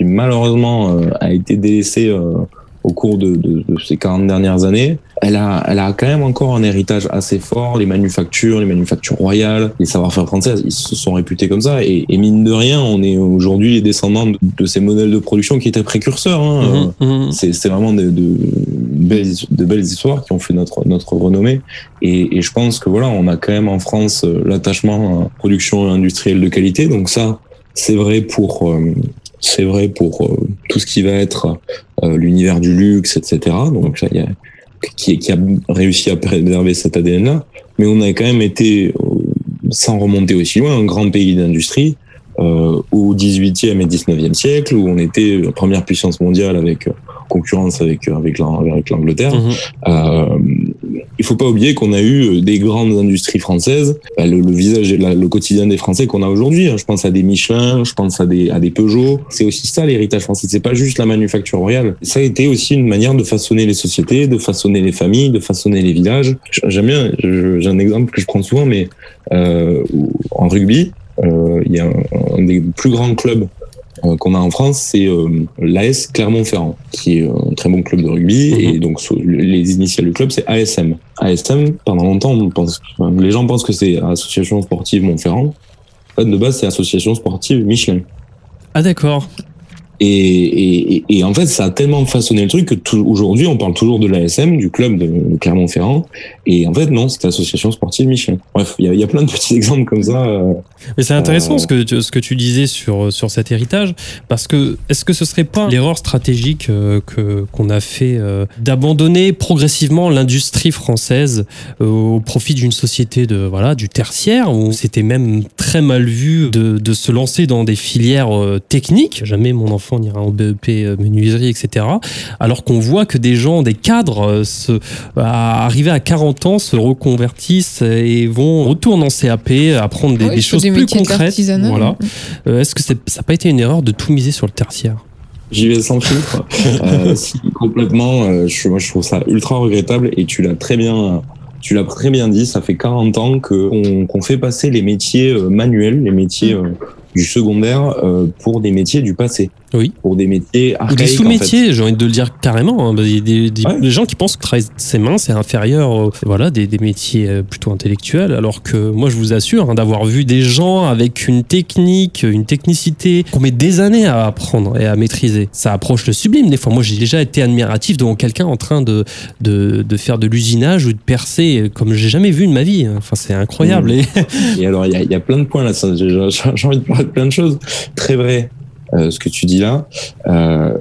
malheureusement euh, a été délaissée euh, au cours de, de- de ces 40 dernières années, elle a, elle a quand même encore un héritage assez fort. Les manufactures, les manufactures royales, les savoir-faire françaises, ils se sont réputés comme ça. Et, et mine de rien, on est aujourd'hui les descendants de, de ces modèles de production qui étaient précurseurs. hein. Mhm. C'est vraiment de, de belles, de belles histoires qui ont fait notre, notre renommée. Et, et je pense que voilà, on a quand même en France euh, l'attachement à la production industrielle de qualité. Donc ça, c'est vrai pour, euh, c'est vrai pour euh, tout ce qui va être euh, l'univers du luxe, etc. Donc ça, y a, qui, qui a réussi à préserver cet ADN-là. Mais on a quand même été, euh, sans remonter aussi loin, un grand pays d'industrie euh, au 18e et 19e siècle, où on était la première puissance mondiale avec euh, concurrence avec avec l'An- avec l'Angleterre. Mhm. Euh, il faut pas oublier qu'on a eu des grandes industries françaises, bah, le, visage et le quotidien des Français qu'on a aujourd'hui. hein. Je pense à des Michelin, je pense à des à des Peugeot. C'est aussi ça l'héritage français. C'est pas juste la manufacture royale. Ça a été aussi une manière de façonner les sociétés, de façonner les familles, de façonner les villages. J'aime bien. J'ai un exemple que je prends souvent, mais euh, en rugby, euh, il y a un, des plus grands clubs euh, qu'on a en France, c'est euh, l'AS Clermont-Ferrand, qui est un très bon club de rugby. Mhm. Et donc, les initiales du club, c'est ASM. ASM, pendant longtemps, on pense, les gens pensent que c'est Association Sportive Montferrand. En fait, de base, c'est Association Sportive Michelin. Ah d'accord. Et, et, et- en fait, ça a tellement façonné le truc que aujourd'hui, on parle toujours de l'ASM, du club de, de Clermont-Ferrand. Et en fait, non, c'est Association Sportive Michelin. Bref, il y a, il y a plein de petits exemples comme ça. euh, Mais c'est intéressant Euh, ce, que tu, ce que tu disais sur, sur cet héritage, parce que est-ce que ce serait pas l'erreur stratégique euh, que qu'on a fait euh, d'abandonner progressivement l'industrie française euh, au profit d'une société de voilà du tertiaire où c'était même très mal vu de, de se lancer dans des filières euh, techniques? Jamais mon enfant n'ira en BEP euh, menuiserie, etc. Alors qu'on voit que des gens, des cadres, euh, se, à arriver à 40 ans, se reconvertissent et vont retourner en CAP, apprendre des, Oui, des choses des plus concrètes. Voilà. Euh, Est-ce que ça n'a pas été une erreur de tout miser sur le tertiaire? J'y vais sans filtre. Euh, si, complètement. euh, je, moi, je trouve ça ultra regrettable et tu l'as très bien, tu l'as très bien dit. Ça fait 40 ans on- qu'on fait passer les métiers manuels, les métiers euh, du secondaire, pour des métiers du passé. Oui. Pour des métiers Ou des archaïques. en fait. sous-métiers, j'ai envie de le dire carrément. hein. Il y a des, des- Ouais. des gens qui pensent que travailler ses mains, c'est inférieur aux- voilà, des, des métiers euh, plutôt intellectuels, alors que moi, je vous assure hein, d'avoir vu des gens avec une technique, une technicité qu'on met des années à apprendre et à maîtriser. Ça approche le sublime des fois. Moi, j'ai déjà été admiratif devant quelqu'un en train de, de, de faire de l'usinage ou de percer comme j'ai jamais vu de ma vie. Enfin, c'est incroyable. Mmh. Et- Et alors, il y y a plein de points là. J'ai envie de parler de plein de choses. Très vrai, euh, ce que tu dis là. Euh,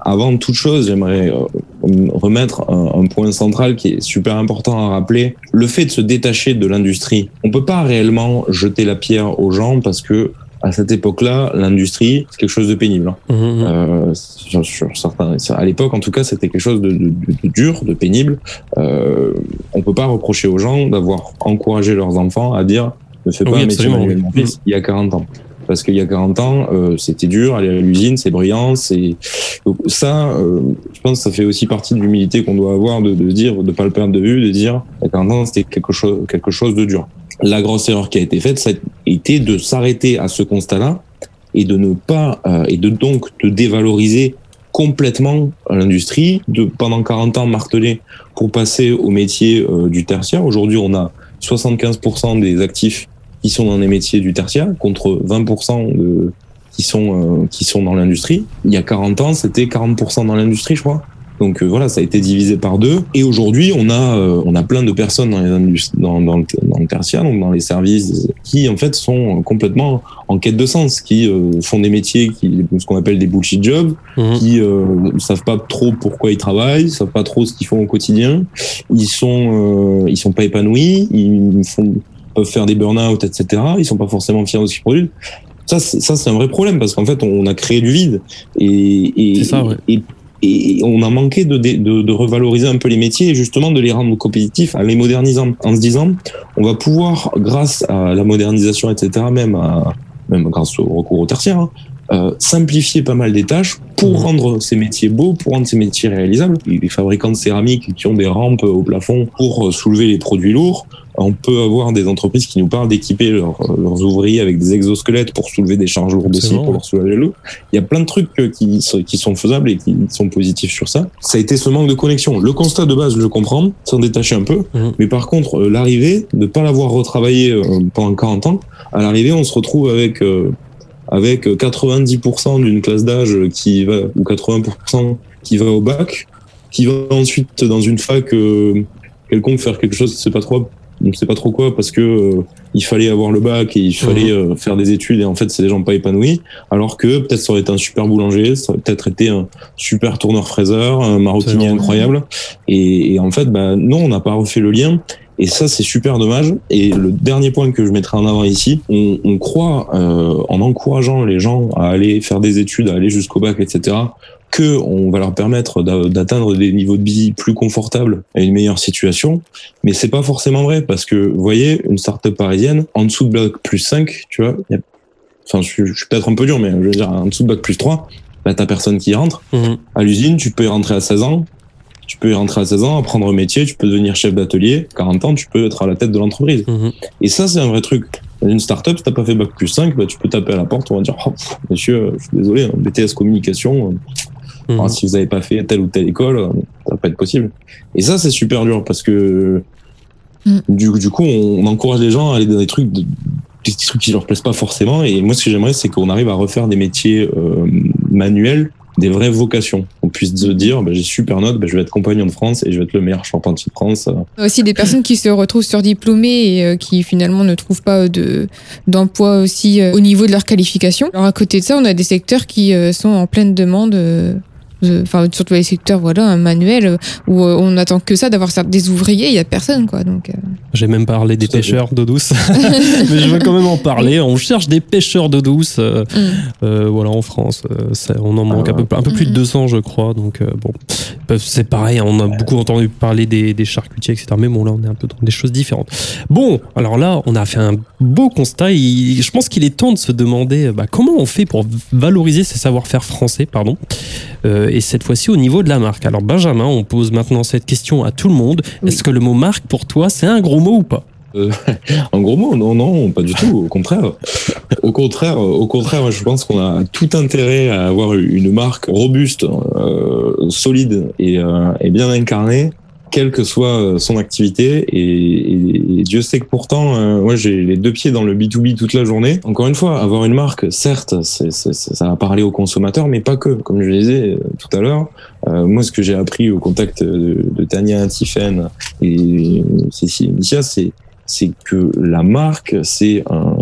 avant toute chose, j'aimerais euh, remettre un, un, point central qui est super important à rappeler. Le fait de se détacher de l'industrie, on peut pas réellement jeter la pierre aux gens parce que à cette époque-là, l'industrie, c'est quelque chose de pénible. Hein. Mmh, mmh. Euh, sur, sur certains, à l'époque, en tout cas, c'était quelque chose de, de, de, dur, de pénible. Euh, on peut pas reprocher aux gens d'avoir encouragé leurs enfants à dire ne fais pas Oui, un métier manuel, mon fils, il y a 40 ans. Parce qu'il y a 40 ans, euh, c'était dur, aller à l'usine, c'est brillant, c'est ça. euh, je pense que ça fait aussi partie de l'humilité qu'on doit avoir de, dire, de pas le perdre de vue, de dire il y a 40 ans, c'était quelque chose, quelque chose de dur. La grosse erreur qui a été faite, ça a été de s'arrêter à ce constat-là et de ne pas euh, et de donc de dévaloriser complètement l'industrie, de pendant 40 ans marteler pour passer au métier du tertiaire. Aujourd'hui, on a 75% des actifs qui sont dans les métiers du tertiaire contre 20% de, qui sont euh, qui sont dans l'industrie. Il y a 40 ans, c'était 40% dans l'industrie, je crois. Donc euh, voilà, ça a été divisé par deux. Et aujourd'hui, on a euh, on a plein de personnes dans les dans, dans, le, dans le tertiaire, donc dans les services, qui en fait sont complètement en quête de sens, qui euh, font des métiers qui ce qu'on appelle des bullshit jobs, Mmh. qui euh, ne savent pas trop pourquoi ils travaillent, savent pas trop ce qu'ils font au quotidien. Ils sont euh, ils sont pas épanouis, ils font peuvent faire des burn-out, etc. Ils sont pas forcément fiers de ce qu'ils produisent. Ça, ça, c'est un vrai problème parce qu'en fait, on a créé du vide et, et, C'est ça, ouais. et, et on a manqué de, de, de revaloriser un peu les métiers et justement de les rendre compétitifs en les modernisant, en se disant, on va pouvoir, grâce à la modernisation, etc., même, à, même grâce au recours au tertiaire, hein, euh, simplifier pas mal des tâches pour Mhm. rendre ces métiers beaux, pour rendre ces métiers réalisables. Les fabricants de céramique qui ont des rampes au plafond pour euh, soulever les produits lourds, on peut avoir des entreprises qui nous parlent d'équiper leurs, leurs ouvriers avec des exosquelettes pour soulever des charges lourdes aussi, pour leur soulager l'eau. Il y a plein de trucs euh, qui, sont- qui sont faisables et qui sont positifs sur ça. Ça a été ce manque de connexion. Le constat de base, je comprends, s'en détacher un peu. Mhm. Mais par contre, euh, l'arrivée, de pas l'avoir retravaillé euh, pendant 40 ans, à l'arrivée, on se retrouve avec euh, avec 90% d'une classe d'âge qui va ou 80% qui va au bac, qui va ensuite dans une fac euh, quelconque faire quelque chose, c'est pas trop, sait pas trop quoi parce que euh, il fallait avoir le bac et il fallait euh, faire des études et en fait c'est des gens pas épanouis. Alors que peut-être ça aurait été un super boulanger, ça aurait peut-être été un super tourneur fraiseur, un maroquinier incroyable. Et, et en fait, bah, non, on n'a pas refait le lien. Et ça, c'est super dommage. Et le dernier point que je mettrai en avant ici, on, on croit, euh, en encourageant les gens à aller faire des études, à aller jusqu'au bac, etc., que on va leur permettre d'a- d'atteindre des niveaux de vie plus confortables et une meilleure situation. Mais c'est pas forcément vrai parce que, vous voyez, une start-up parisienne, en dessous de bac plus 5, tu vois, il y a- enfin, je, suis- je suis peut-être un peu dur, mais je veux dire, en dessous de bac plus 3, bah, t'as personne qui rentre. Mmh. À l'usine, tu peux y rentrer à 16 ans. Tu peux y rentrer à 16 ans, apprendre un métier, tu peux devenir chef d'atelier. 40 ans, tu peux être à la tête de l'entreprise. Mmh. Et ça, c'est un vrai truc. Dans une startup, si t'as pas fait bac plus 5, bah, tu peux taper à la porte, on va dire, oh, pff, monsieur, euh, je suis désolé, hein, BTS communication, euh, Mmh. alors, si vous avez pas fait telle ou telle école, euh, ça va pas être possible. Et ça, c'est super dur parce que, Mm. du, du coup, on, on encourage les gens à aller dans des trucs, de- des trucs qui leur plaisent pas forcément. Et moi, ce que j'aimerais, c'est qu'on arrive à refaire des métiers euh, manuels, des vraies vocations. On puisse se dire, bah, j'ai super note, bah, je vais être compagnon de France et je vais être le meilleur charpentier de France. euh, aussi des personnes qui se retrouvent surdiplômées et euh, qui finalement ne trouvent pas de d'emploi aussi euh, au niveau de leur qualification. Alors à côté de ça, on a des secteurs qui euh, sont en pleine demande. Euh, Enfin, surtout les secteurs voilà, un manuel euh, où euh, on attend que ça d'avoir des ouvriers, il y a personne quoi. Donc euh, J'ai même parlé des pêcheurs d'eau douce, mais je veux quand même en parler. On cherche des pêcheurs d'eau douce, euh, mm. euh, voilà, en France. euh, ça- on en manque un peu, un peu plus de Mhm. 200, je crois. Donc euh, bon, Bah, c'est pareil. On a beaucoup entendu parler des, des charcutiers, etc. Mais bon, là, on est un peu dans des choses différentes. Bon, alors là, on a fait un beau constat. et je pense qu'il est temps de se demander bah, comment on fait pour valoriser ces savoir-faire français, pardon. Euh, et cette fois-ci au niveau de la marque. Alors Benjamin, on pose maintenant cette question à tout le monde. Oui. Est-ce que le mot marque pour toi, c'est un gros mot ou pas? En gros mot, non, non, pas du tout. Au contraire, au contraire, au contraire, je pense qu'on a tout intérêt à avoir une marque robuste, euh, solide et, euh, et bien incarnée, quelle que soit euh, son activité. Et, et- et Dieu sait que pourtant, euh, moi, j'ai les deux pieds dans le B2B toute la journée. Encore une fois, avoir une marque, certes, ça va parler aux consommateurs, mais pas que. Comme je le disais euh, tout à l'heure, euh, moi, ce que j'ai appris au contact de, de Tania, Tiffen et Cécile Missia, c'est que la marque, c'est un,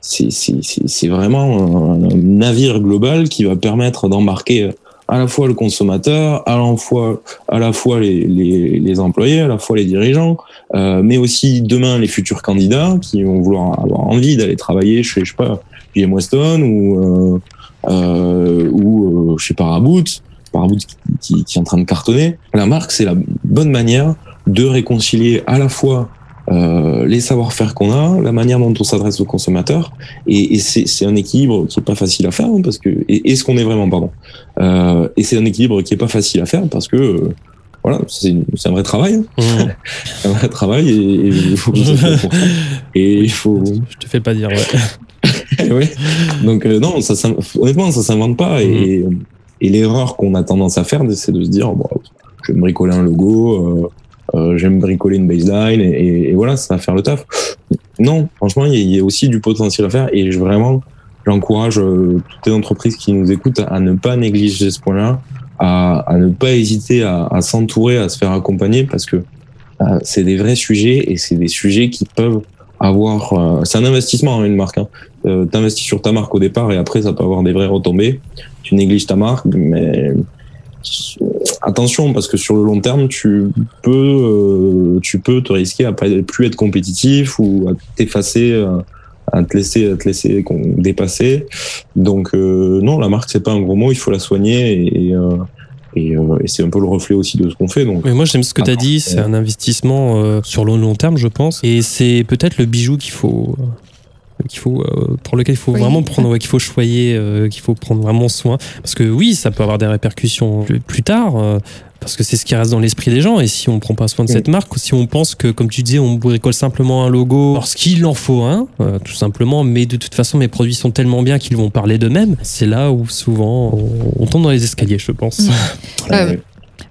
c'est, vraiment un, un navire global qui va permettre d'embarquer à la fois le consommateur, à la fois, à la fois les, les, les employés, à la fois les dirigeants, euh, mais aussi demain les futurs candidats qui vont vouloir avoir envie d'aller travailler chez, je sais pas, JM Weston ou, euh, euh, ou euh, chez Paraboot, Paraboot qui, qui, qui est en train de cartonner. La marque, c'est la bonne manière de réconcilier à la fois euh, les savoir-faire qu'on a, la manière dont on s'adresse aux consommateurs, et, et c'est un équilibre qui est pas facile à faire hein, parce que et, et ce qu'on est vraiment pardon. Euh, et c'est un équilibre qui est pas facile à faire parce que euh, voilà, c'est un vrai travail, hein. Mmh. un vrai travail et, et il faut que ça soit pour ça. Et il faut Je te fais pas dire, ouais. ouais. Donc euh, non, ça, s'in- honnêtement, ça s'invente pas. Et, et l'erreur qu'on a tendance à faire, c'est de se dire, bon, je vais me bricoler un logo, euh, euh, je vais me bricoler une baseline, et, et- et voilà, ça va faire le taf. Non, franchement, il y, y a aussi du potentiel à faire. Et je, vraiment, j'encourage euh, toutes les entreprises qui nous écoutent à ne pas négliger ce point-là, à, à ne pas hésiter à, à s'entourer, à se faire accompagner, parce que euh, c'est des vrais sujets et c'est des sujets qui peuvent avoir. euh, c'est un investissement, hein, une marque. Hein euh, t'investis sur ta marque au départ et après ça peut avoir des vraies retombées. Tu négliges ta marque, mais attention parce que sur le long terme, tu peux, euh, tu peux te risquer à plus être compétitif ou à t'effacer, euh, à te laisser, à te laisser dépasser. Donc euh, non, la marque c'est pas un gros mot, il faut la soigner et, et, euh, et, et c'est un peu le reflet aussi de ce qu'on fait. Donc Mais moi, j'aime ce que tu as dit. C'est un investissement sur le long terme, je pense. Et c'est peut-être le bijou qu'il faut. Qu'il faut euh, pour lequel il faut Oui. vraiment prendre ouais, qu'il faut choyer euh, qu'il faut prendre vraiment soin parce que oui ça peut avoir des répercussions plus, plus tard euh, parce que c'est ce qui reste dans l'esprit des gens et si on prend pas soin de Mm. cette marque si on pense que comme tu disais on bricole simplement un logo parce qu'il en faut un euh, tout simplement mais de toute façon mes produits sont tellement bien qu'ils vont parler d'eux-mêmes c'est là où souvent on, on tombe dans les escaliers je pense Mm.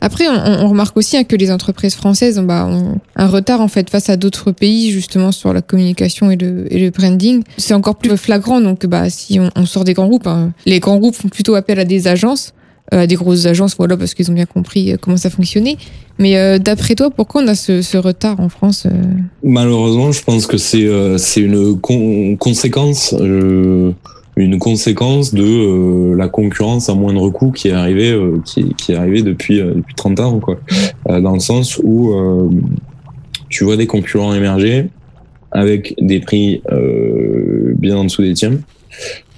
Après, on, on remarque aussi hein, que les entreprises françaises ont, bah, ont un retard en fait face à d'autres pays justement sur la communication et le, et le branding. C'est encore plus flagrant. Donc, bah, si on, on sort des grands groupes, hein, les grands groupes font plutôt appel à des agences, euh, à des grosses agences, voilà, parce qu'ils ont bien compris euh, comment ça fonctionnait. Mais euh, d'après toi, pourquoi on a ce, ce retard en France euh? Malheureusement, je pense que c'est euh, c'est une con- conséquence une conséquence de euh, la concurrence à moindre coût qui est arrivée euh, qui, qui est arrivée depuis euh, depuis 30 ans quoi. Euh, dans le sens où euh, tu vois des concurrents émerger avec des prix euh, bien en dessous des tiens.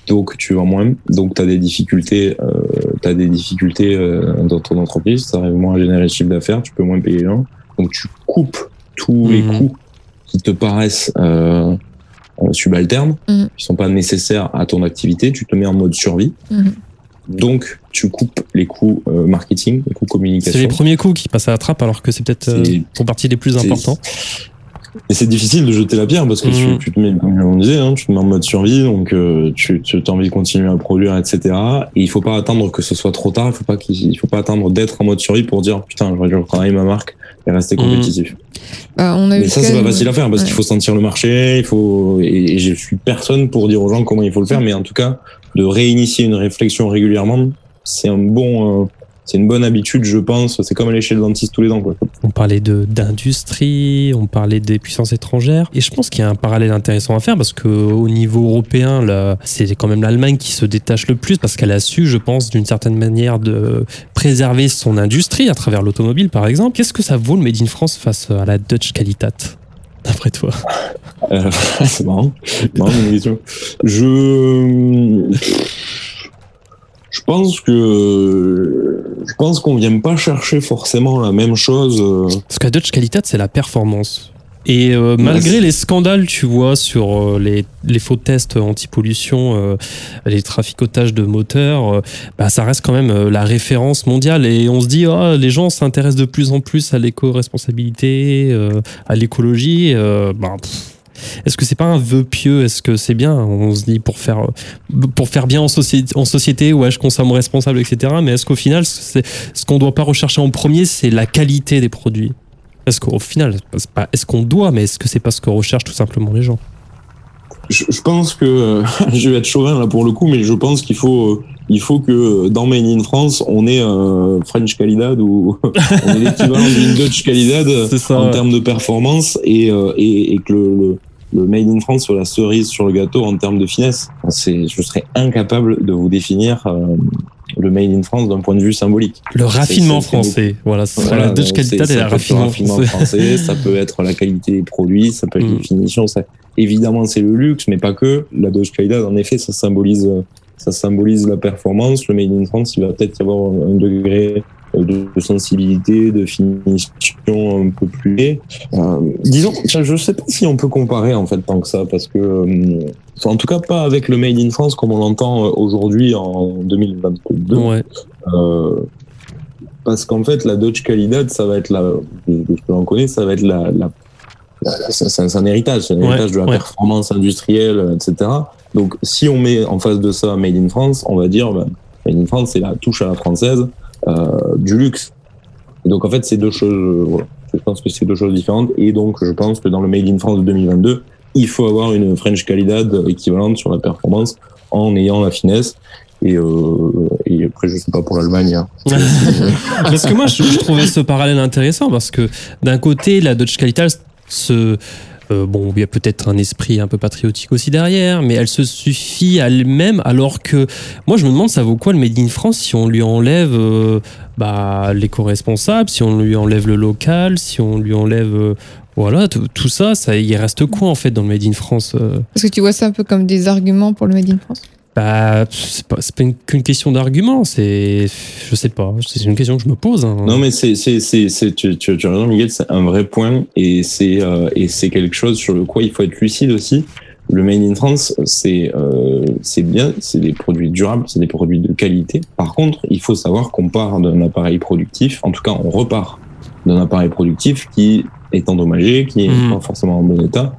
Donc tu vends moins, donc tu as des difficultés euh, tu des difficultés euh, dans ton entreprise, tu arrives moins à générer de chiffre d'affaires, tu peux moins payer les gens. Donc tu coupes tous les Mhm. coûts qui te paraissent subalternes, Mhm. qui sont pas nécessaires à ton activité, tu te mets en mode survie. Mhm. Donc tu coupes les coûts euh, marketing, les coûts c'est communication. les premiers coups qui passent à la trappe alors que c'est peut-être euh, C'est- font partie des plus C'est- importants Et c'est difficile de jeter la pierre parce que Mhm. tu, tu te mets, comme on disait, hein, tu te mets en mode survie, donc euh, tu, tu as envie de continuer à produire, etc. Et il faut pas attendre que ce soit trop tard. Il faut pas qu'il il faut pas attendre d'être en mode survie pour dire putain, j'aurais dû travailler ma marque et rester Mhm. compétitif. Bah, on a Mais ça, c'est pas facile à faire parce ouais. qu'il faut sentir le marché, il faut et, et je suis personne pour dire aux gens comment il faut le faire, mais en tout cas, de réinitier une réflexion régulièrement, c'est un bon, euh, c'est une bonne habitude, je pense. C'est comme aller chez le dentiste tous les ans, quoi. On parlait de d'industrie, on parlait des puissances étrangères, et je pense qu'il y a un parallèle intéressant à faire parce que au niveau européen, là, c'est quand même l'Allemagne qui se détache le plus parce qu'elle a su, je pense, d'une certaine manière de préserver son industrie à travers l'automobile, par exemple. Qu'est-ce que ça vaut le Made in France face à la Dutch Qualitat D'après toi? Euh, c'est marrant. marrant question. Je, je pense que, je pense qu'on vient pas chercher forcément la même chose. euh, Parce la Dutch Qualitat, c'est la performance. Et euh, malgré les scandales, tu vois, sur euh, les, les faux tests anti-pollution, euh, les traficotages de moteurs, euh, bah, ça reste quand même la référence mondiale. Et on se dit, ah, les gens s'intéressent de plus en plus à l'éco-responsabilité, euh, à l'écologie. euh, bah, pff, est-ce que c'est pas un vœu pieux? Est-ce que c'est bien? On se dit pour faire euh, pour faire bien en, société, en société, ouais, je consomme responsable, etc. Mais est-ce qu'au final, c'est, ce qu'on doit pas rechercher en premier, c'est la qualité des produits? Est-ce qu'au final, c'est pas est-ce qu'on doit, mais est-ce que c'est pas ce que recherchent tout simplement les gens? Je, je pense que je vais être chauvin là pour le coup, mais je pense qu'il faut, euh, il faut que dans Made in France, on ait un French Calidad ou on l'équivalent d'une Dutch Calidad en termes de performance et, euh, et, et que le, le, le Made in France soit la cerise sur le gâteau en termes de finesse. C'est, je serais incapable de vous définir euh, le Made in France d'un point de vue symbolique. Le raffinement français. Voilà, Voilà, la Dutch qualité et la raffinement français. ça peut être la qualité des produits, ça peut être Mm. les finitions. Ça... Évidemment, c'est le luxe, mais pas que. La Dodge Qualidad, en effet, ça symbolise, ça symbolise la performance. Le Made in France, il va peut-être y avoir un degré de de sensibilité, de finition un peu plus. Euh, disons, tiens, je sais pas si on peut comparer en fait tant que ça, parce que, euh, en tout cas, pas avec le Made in France comme on l'entend euh, aujourd'hui en 2022. Ouais. Euh, parce qu'en fait, la Dodge Qualidad, ça va être la, de ce que l'on connaît, ça va être la, la, c'est un héritage, c'est un Ouais, héritage de la ouais. performance industrielle, etc. Donc, si on met en face de ça Made in France, on va dire, ben, Made in France, c'est la touche à la française du luxe. Donc, en fait, c'est deux choses, euh, voilà. Je pense que c'est deux choses différentes. Et donc, je pense que dans le Made in France de 2022, il faut avoir une French Qualidad équivalente sur la performance en ayant la finesse. Et, euh, et après, je sais pas pour l'Allemagne. hein. parce que moi, je, trouvais ce parallèle intéressant parce que d'un côté, la Dutch Qualitas se. Euh, bon, il y a peut-être un esprit un peu patriotique aussi derrière, mais elle se suffit à elle-même, alors que moi, je me demande, ça vaut quoi le Made in France si on lui enlève euh, bah, l'éco-responsable, si on lui enlève le local, si on lui enlève. euh, voilà, tout ça, ça, il reste quoi en fait dans le Made in France Parce que tu vois ça un peu comme des arguments pour le Made in France? Bah, c'est pas, c'est pas une- qu'une question d'argument, c'est. Je sais pas, c'est une question que je me pose. hein. Non, mais c'est, c'est, c'est, c'est- tu, tu, tu as raison, Miguel, c'est un vrai point et c'est, euh, et c'est quelque chose sur le quoi il faut être lucide aussi. Le Made in France, c'est, euh, c'est bien, c'est des produits durables, c'est des produits de qualité. Par contre, il faut savoir qu'on part d'un appareil productif, en tout cas, on repart d'un appareil productif qui est endommagé, qui est Mhm. pas forcément en bon état.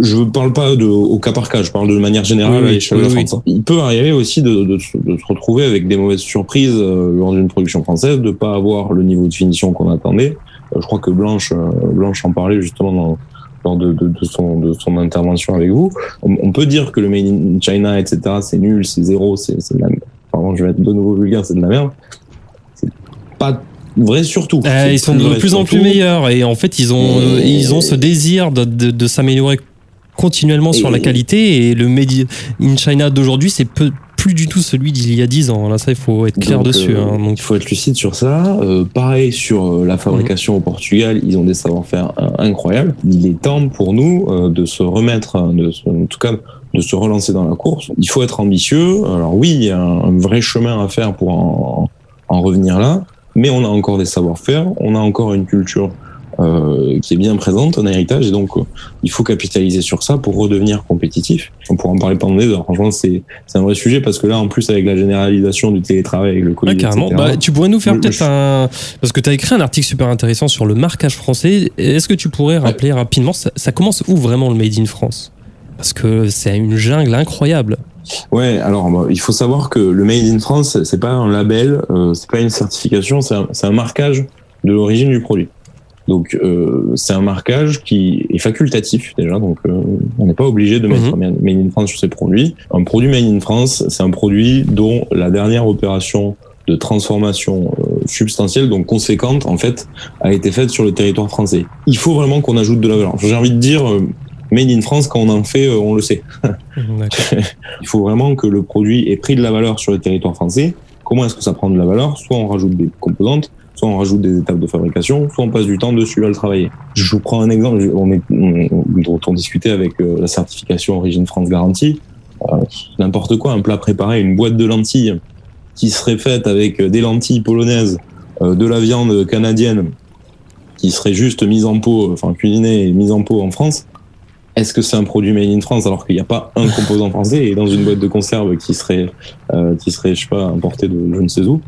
Je ne parle pas de, au cas par cas, je parle de manière générale Oui, oui, à l'échelle de oui, la oui. France. Il peut arriver aussi de, de, se- de se retrouver avec des mauvaises surprises euh, lors d'une production française, de pas avoir le niveau de finition qu'on attendait. Euh, je crois que Blanche, euh, Blanche en parlait justement dans, lors de, de, de son, de son intervention avec vous. On, on peut dire que le Made in China, etc., c'est nul, c'est zéro, c'est c'est de la merde. Pardon, je vais être de nouveau vulgaire, c'est de la merde. C'est pas vrai surtout. Euh, ils sont de plus en plus meilleurs et en fait ils ont Et- ils ont ce désir de, de s'améliorer continuellement sur la qualité et le made in China d'aujourd'hui c'est peu- plus du tout celui d'il y a 10 ans là ça il faut être clair Donc, dessus euh, hein. Donc, Il faut être lucide sur ça. Euh, pareil sur euh, la fabrication au Portugal, ils ont des savoir-faire incroyables. Il est temps pour nous euh, de se remettre, euh, de en tout cas de se relancer dans la course. Il faut être ambitieux. Alors oui, il y a un, un vrai chemin à faire pour en, en revenir là, mais on a encore des savoir-faire, on a encore une culture euh, qui est bien présente, un héritage, et donc euh, il faut capitaliser sur ça pour redevenir compétitif. On pourra en parler pendant des heures. Franchement, c'est c'est un vrai sujet parce que là, en plus, avec la généralisation du télétravail, avec le Covid, carrément. etc., Bah, tu pourrais nous faire peut-être un parce que tu as écrit un article super intéressant sur le marquage français est-ce que tu pourrais rappeler rapidement ça, ça commence où vraiment le made in France? Parce que c'est une jungle incroyable Ouais, alors bah, il faut savoir que le Made in France, c'est pas un label, euh, c'est pas une certification, c'est un, c'est un marquage de l'origine du produit. Donc euh, c'est un marquage qui est facultatif déjà, donc euh, on n'est pas obligé de mettre Made in France sur ses produits. Un produit Made in France, c'est un produit dont la dernière opération de transformation euh, substantielle, donc conséquente en fait, a été faite sur le territoire français. Il faut vraiment qu'on ajoute de la valeur. J'ai envie de dire, euh, Made in France, quand on en fait, euh, on le sait. D'accord. Il faut vraiment que le produit ait pris de la valeur sur le territoire français. Comment est-ce que ça prend de la valeur? Soit on rajoute des composantes, soit on rajoute des étapes de fabrication, soit on passe du temps dessus à le travailler. Je vous prends un exemple on est, on, dont on avec euh, la certification Origine France Garantie. Euh, N'importe quoi, un plat préparé, une boîte de lentilles qui serait faite avec des lentilles polonaises, euh, de la viande canadienne qui serait juste mise en pot, enfin cuisinée et mise en pot en France est-ce que c'est un produit made in France alors qu'il n'y a pas un composant français et dans une boîte de conserve qui serait, euh, qui serait, je sais pas, importé de je ne sais où?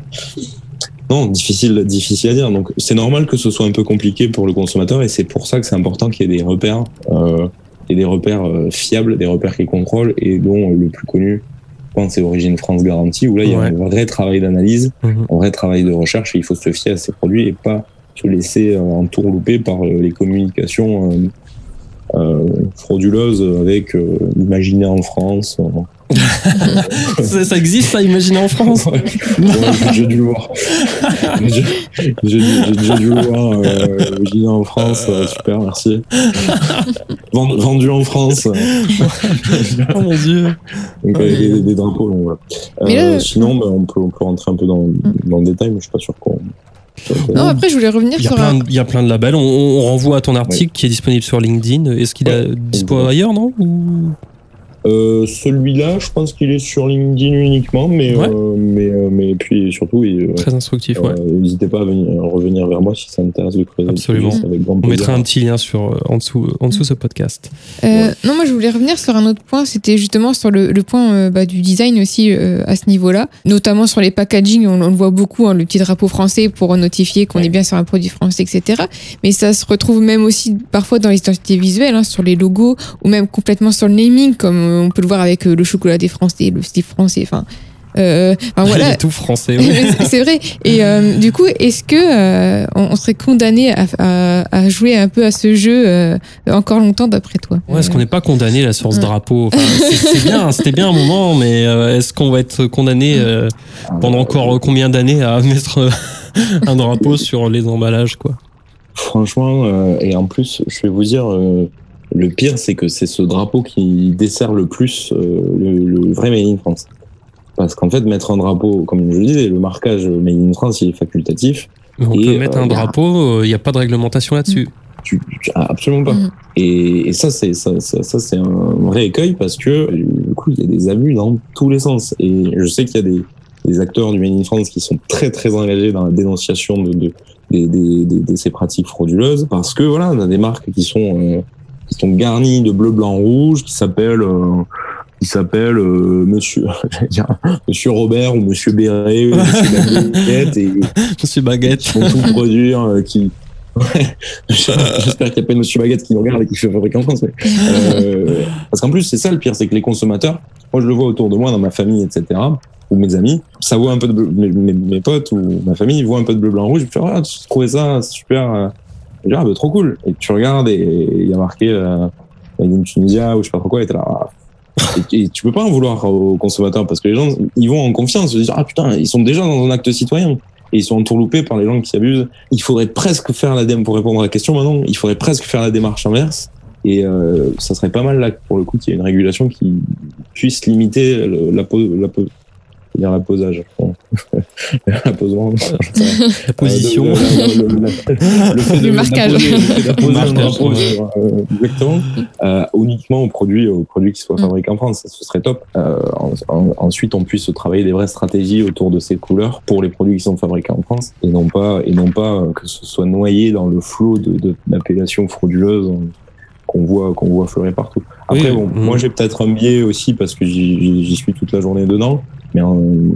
Non, difficile, difficile à dire. Donc c'est normal que ce soit un peu compliqué pour le consommateur et c'est pour ça que c'est important qu'il y ait des repères, euh, et des repères euh, fiables, des repères qui contrôlent et dont le plus connu, je pense, c'est Origine France Garantie où là il y a Ouais. un vrai travail d'analyse, Mhm. un vrai travail de recherche et il faut se fier à ces produits et pas se laisser euh, entourlouper par les communications euh, frauduleuses avec euh, imaginé en France. euh. ça, ça existe ça imaginez en France Ouais, ouais, j'ai dû le voir. J'ai j'ai- j'ai déjà dû le voir euh, originaire en France, euh, super, merci. Vend- Vendu en France, Oh mon dieu. donc avec des, des drapeaux. donc voilà. Euh, sinon, bah, on, peut, on peut rentrer un peu dans, dans le détail, mais je suis pas sûr qu'on. Non, après, je voulais revenir Il y, a sur plein, de- il y a plein de labels. On, on renvoie à ton article qui est disponible sur LinkedIn. Est-ce qu'il est dispo Ouais. ailleurs, non Ou- Euh, Celui-là, je pense qu'il est sur LinkedIn uniquement, mais, Ouais. euh, mais, euh, mais puis surtout, il, euh, Très instructif, ouais. n'hésitez pas à, venir, à revenir vers moi si ça intéresse de creuser. Absolument. avec grand On mettra un petit lien sur, en, dessous, en dessous ce podcast. Euh, Non, moi je voulais revenir sur un autre point, c'était justement sur le, le point euh, bah, du design aussi euh, à ce niveau-là, notamment sur les packaging, on, on le voit beaucoup, hein, le petit drapeau français pour notifier qu'on Ouais. est bien sur un produit français, etc. Mais ça se retrouve même aussi parfois dans les identités visuelles, hein, sur les logos, ou même complètement sur le naming, comme euh, on peut le voir avec euh, le chocolat des Français, le style français, enfin... Euh, Il voilà, est tout français. ouais. C'est- vrai. Et euh, du coup, est-ce que euh, on on serait condamné à, à- à jouer un peu à ce jeu euh, encore longtemps d'après toi? Ouais, est-ce qu'on n'est pas condamné là sur ce Ouais. drapeau? Enfin, c'est- bien, c'était bien un moment, mais euh, est-ce qu'on va être condamné euh, pendant encore combien d'années à mettre un drapeau sur les emballages quoi? Franchement, euh, et en plus, je vais vous dire, euh, le pire, c'est que c'est ce drapeau qui dessert le plus euh, le, le vrai Made in France. Parce qu'en fait, mettre un drapeau, comme je le disais, le marquage Made in France, il est facultatif. Mais On Et, peut mettre euh, un y a- drapeau, il n'y a pas de réglementation là-dessus. Tu, tu- ah, absolument pas. Mhm. Et, et ça, c'est ça, ça, ça, c'est un vrai écueil parce que du coup, il y a des abus dans tous les sens. Et je sais qu'il y a des, des acteurs du Made in France qui sont très très engagés dans la dénonciation de, de, des- de ces pratiques frauduleuses parce que voilà, on a des marques qui sont euh, sont garnies de bleu, blanc, rouge, qui s'appellent euh, qui s'appellent euh, Monsieur dire, Monsieur Robert ou Monsieur Béret ou Monsieur Baguette et Monsieur Baguette. qui vont tout produire, euh, qui. Ouais, j'espère qu'il n'y a pas de Monsieur Baguette qui nous regarde et qui fait fabriquer en France. Mais, euh, parce qu'en plus, c'est ça le pire, c'est que les consommateurs, moi je le vois autour de moi, dans ma famille, etc., ou mes amis, ça voit un peu de bleu, mes, mes- mes potes ou ma famille, ils voient un peu de bleu, blanc, rouge, je me fais, ah, tu trouvais ça super, ah, bah, trop cool. Et tu regardes et il y a marqué, euh, in Tunisia ou je sais pas trop quoi, et t'es là, ah. Et, tu peux pas en vouloir aux consommateurs parce que les gens, ils vont en confiance, se dire, ah putain, ils sont déjà dans un acte citoyen et ils sont entourloupés par les gens qui s'abusent. Il faudrait presque faire la démarche, pour répondre à la question maintenant, il faudrait presque faire la démarche inverse. Et euh, ça serait pas mal là, pour le coup, qu'il y ait une régulation qui puisse limiter le- la la dire la posage. Bon. la. La position. Euh, le, marquage. euh, exactement, euh, uniquement aux produits, aux produits qui soient Mm. fabriqués en France, ce serait top. Euh, en- en- ensuite, on puisse travailler des vraies stratégies autour de ces couleurs pour les produits qui sont fabriqués en France et non pas et non pas euh, que ce soit noyé dans le flot de de- d'appellations frauduleuses euh, qu'on voit qu'on voit fleurir partout. Après, Oui, bon, mm. moi j'ai peut-être un biais aussi parce que j'y suis toute la journée dedans. Mais euh,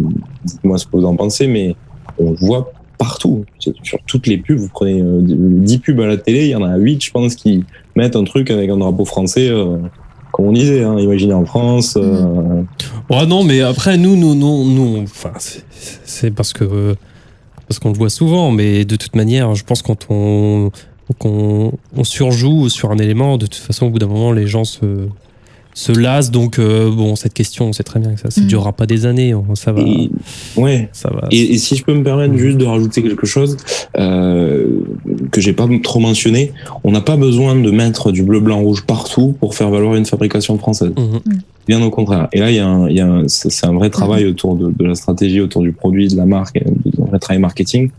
dites-moi ce que vous en pensez, mais on le voit partout. Sur toutes les pubs, vous prenez euh, 10 pubs à la télé, il y en a 8, je pense, qui mettent un truc avec un drapeau français, euh, comme on disait, hein, imaginé en France. euh, Ouais, non, mais après, nous, nous, nous, nous enfin, c'est- parce que euh, parce qu'on le voit souvent, mais de toute manière, je pense quand on qu'on on surjoue sur un élément, de toute façon, au bout d'un moment, les gens se se lassent. Donc, euh, bon, cette question, on sait très bien que ça, ça Mm. durera pas des années. on- Ça va, et, ouais. ça va. Et, et si je peux me permettre juste de rajouter quelque chose euh, que j'ai pas trop mentionné, on n'a pas besoin de mettre du bleu, blanc, rouge partout pour faire valoir une fabrication française. Mhm. Bien au contraire. Et là, il y a, un, il y a un- c'est un vrai travail autour de, de la stratégie, autour du produit, de la marque, et un vrai travail marketing.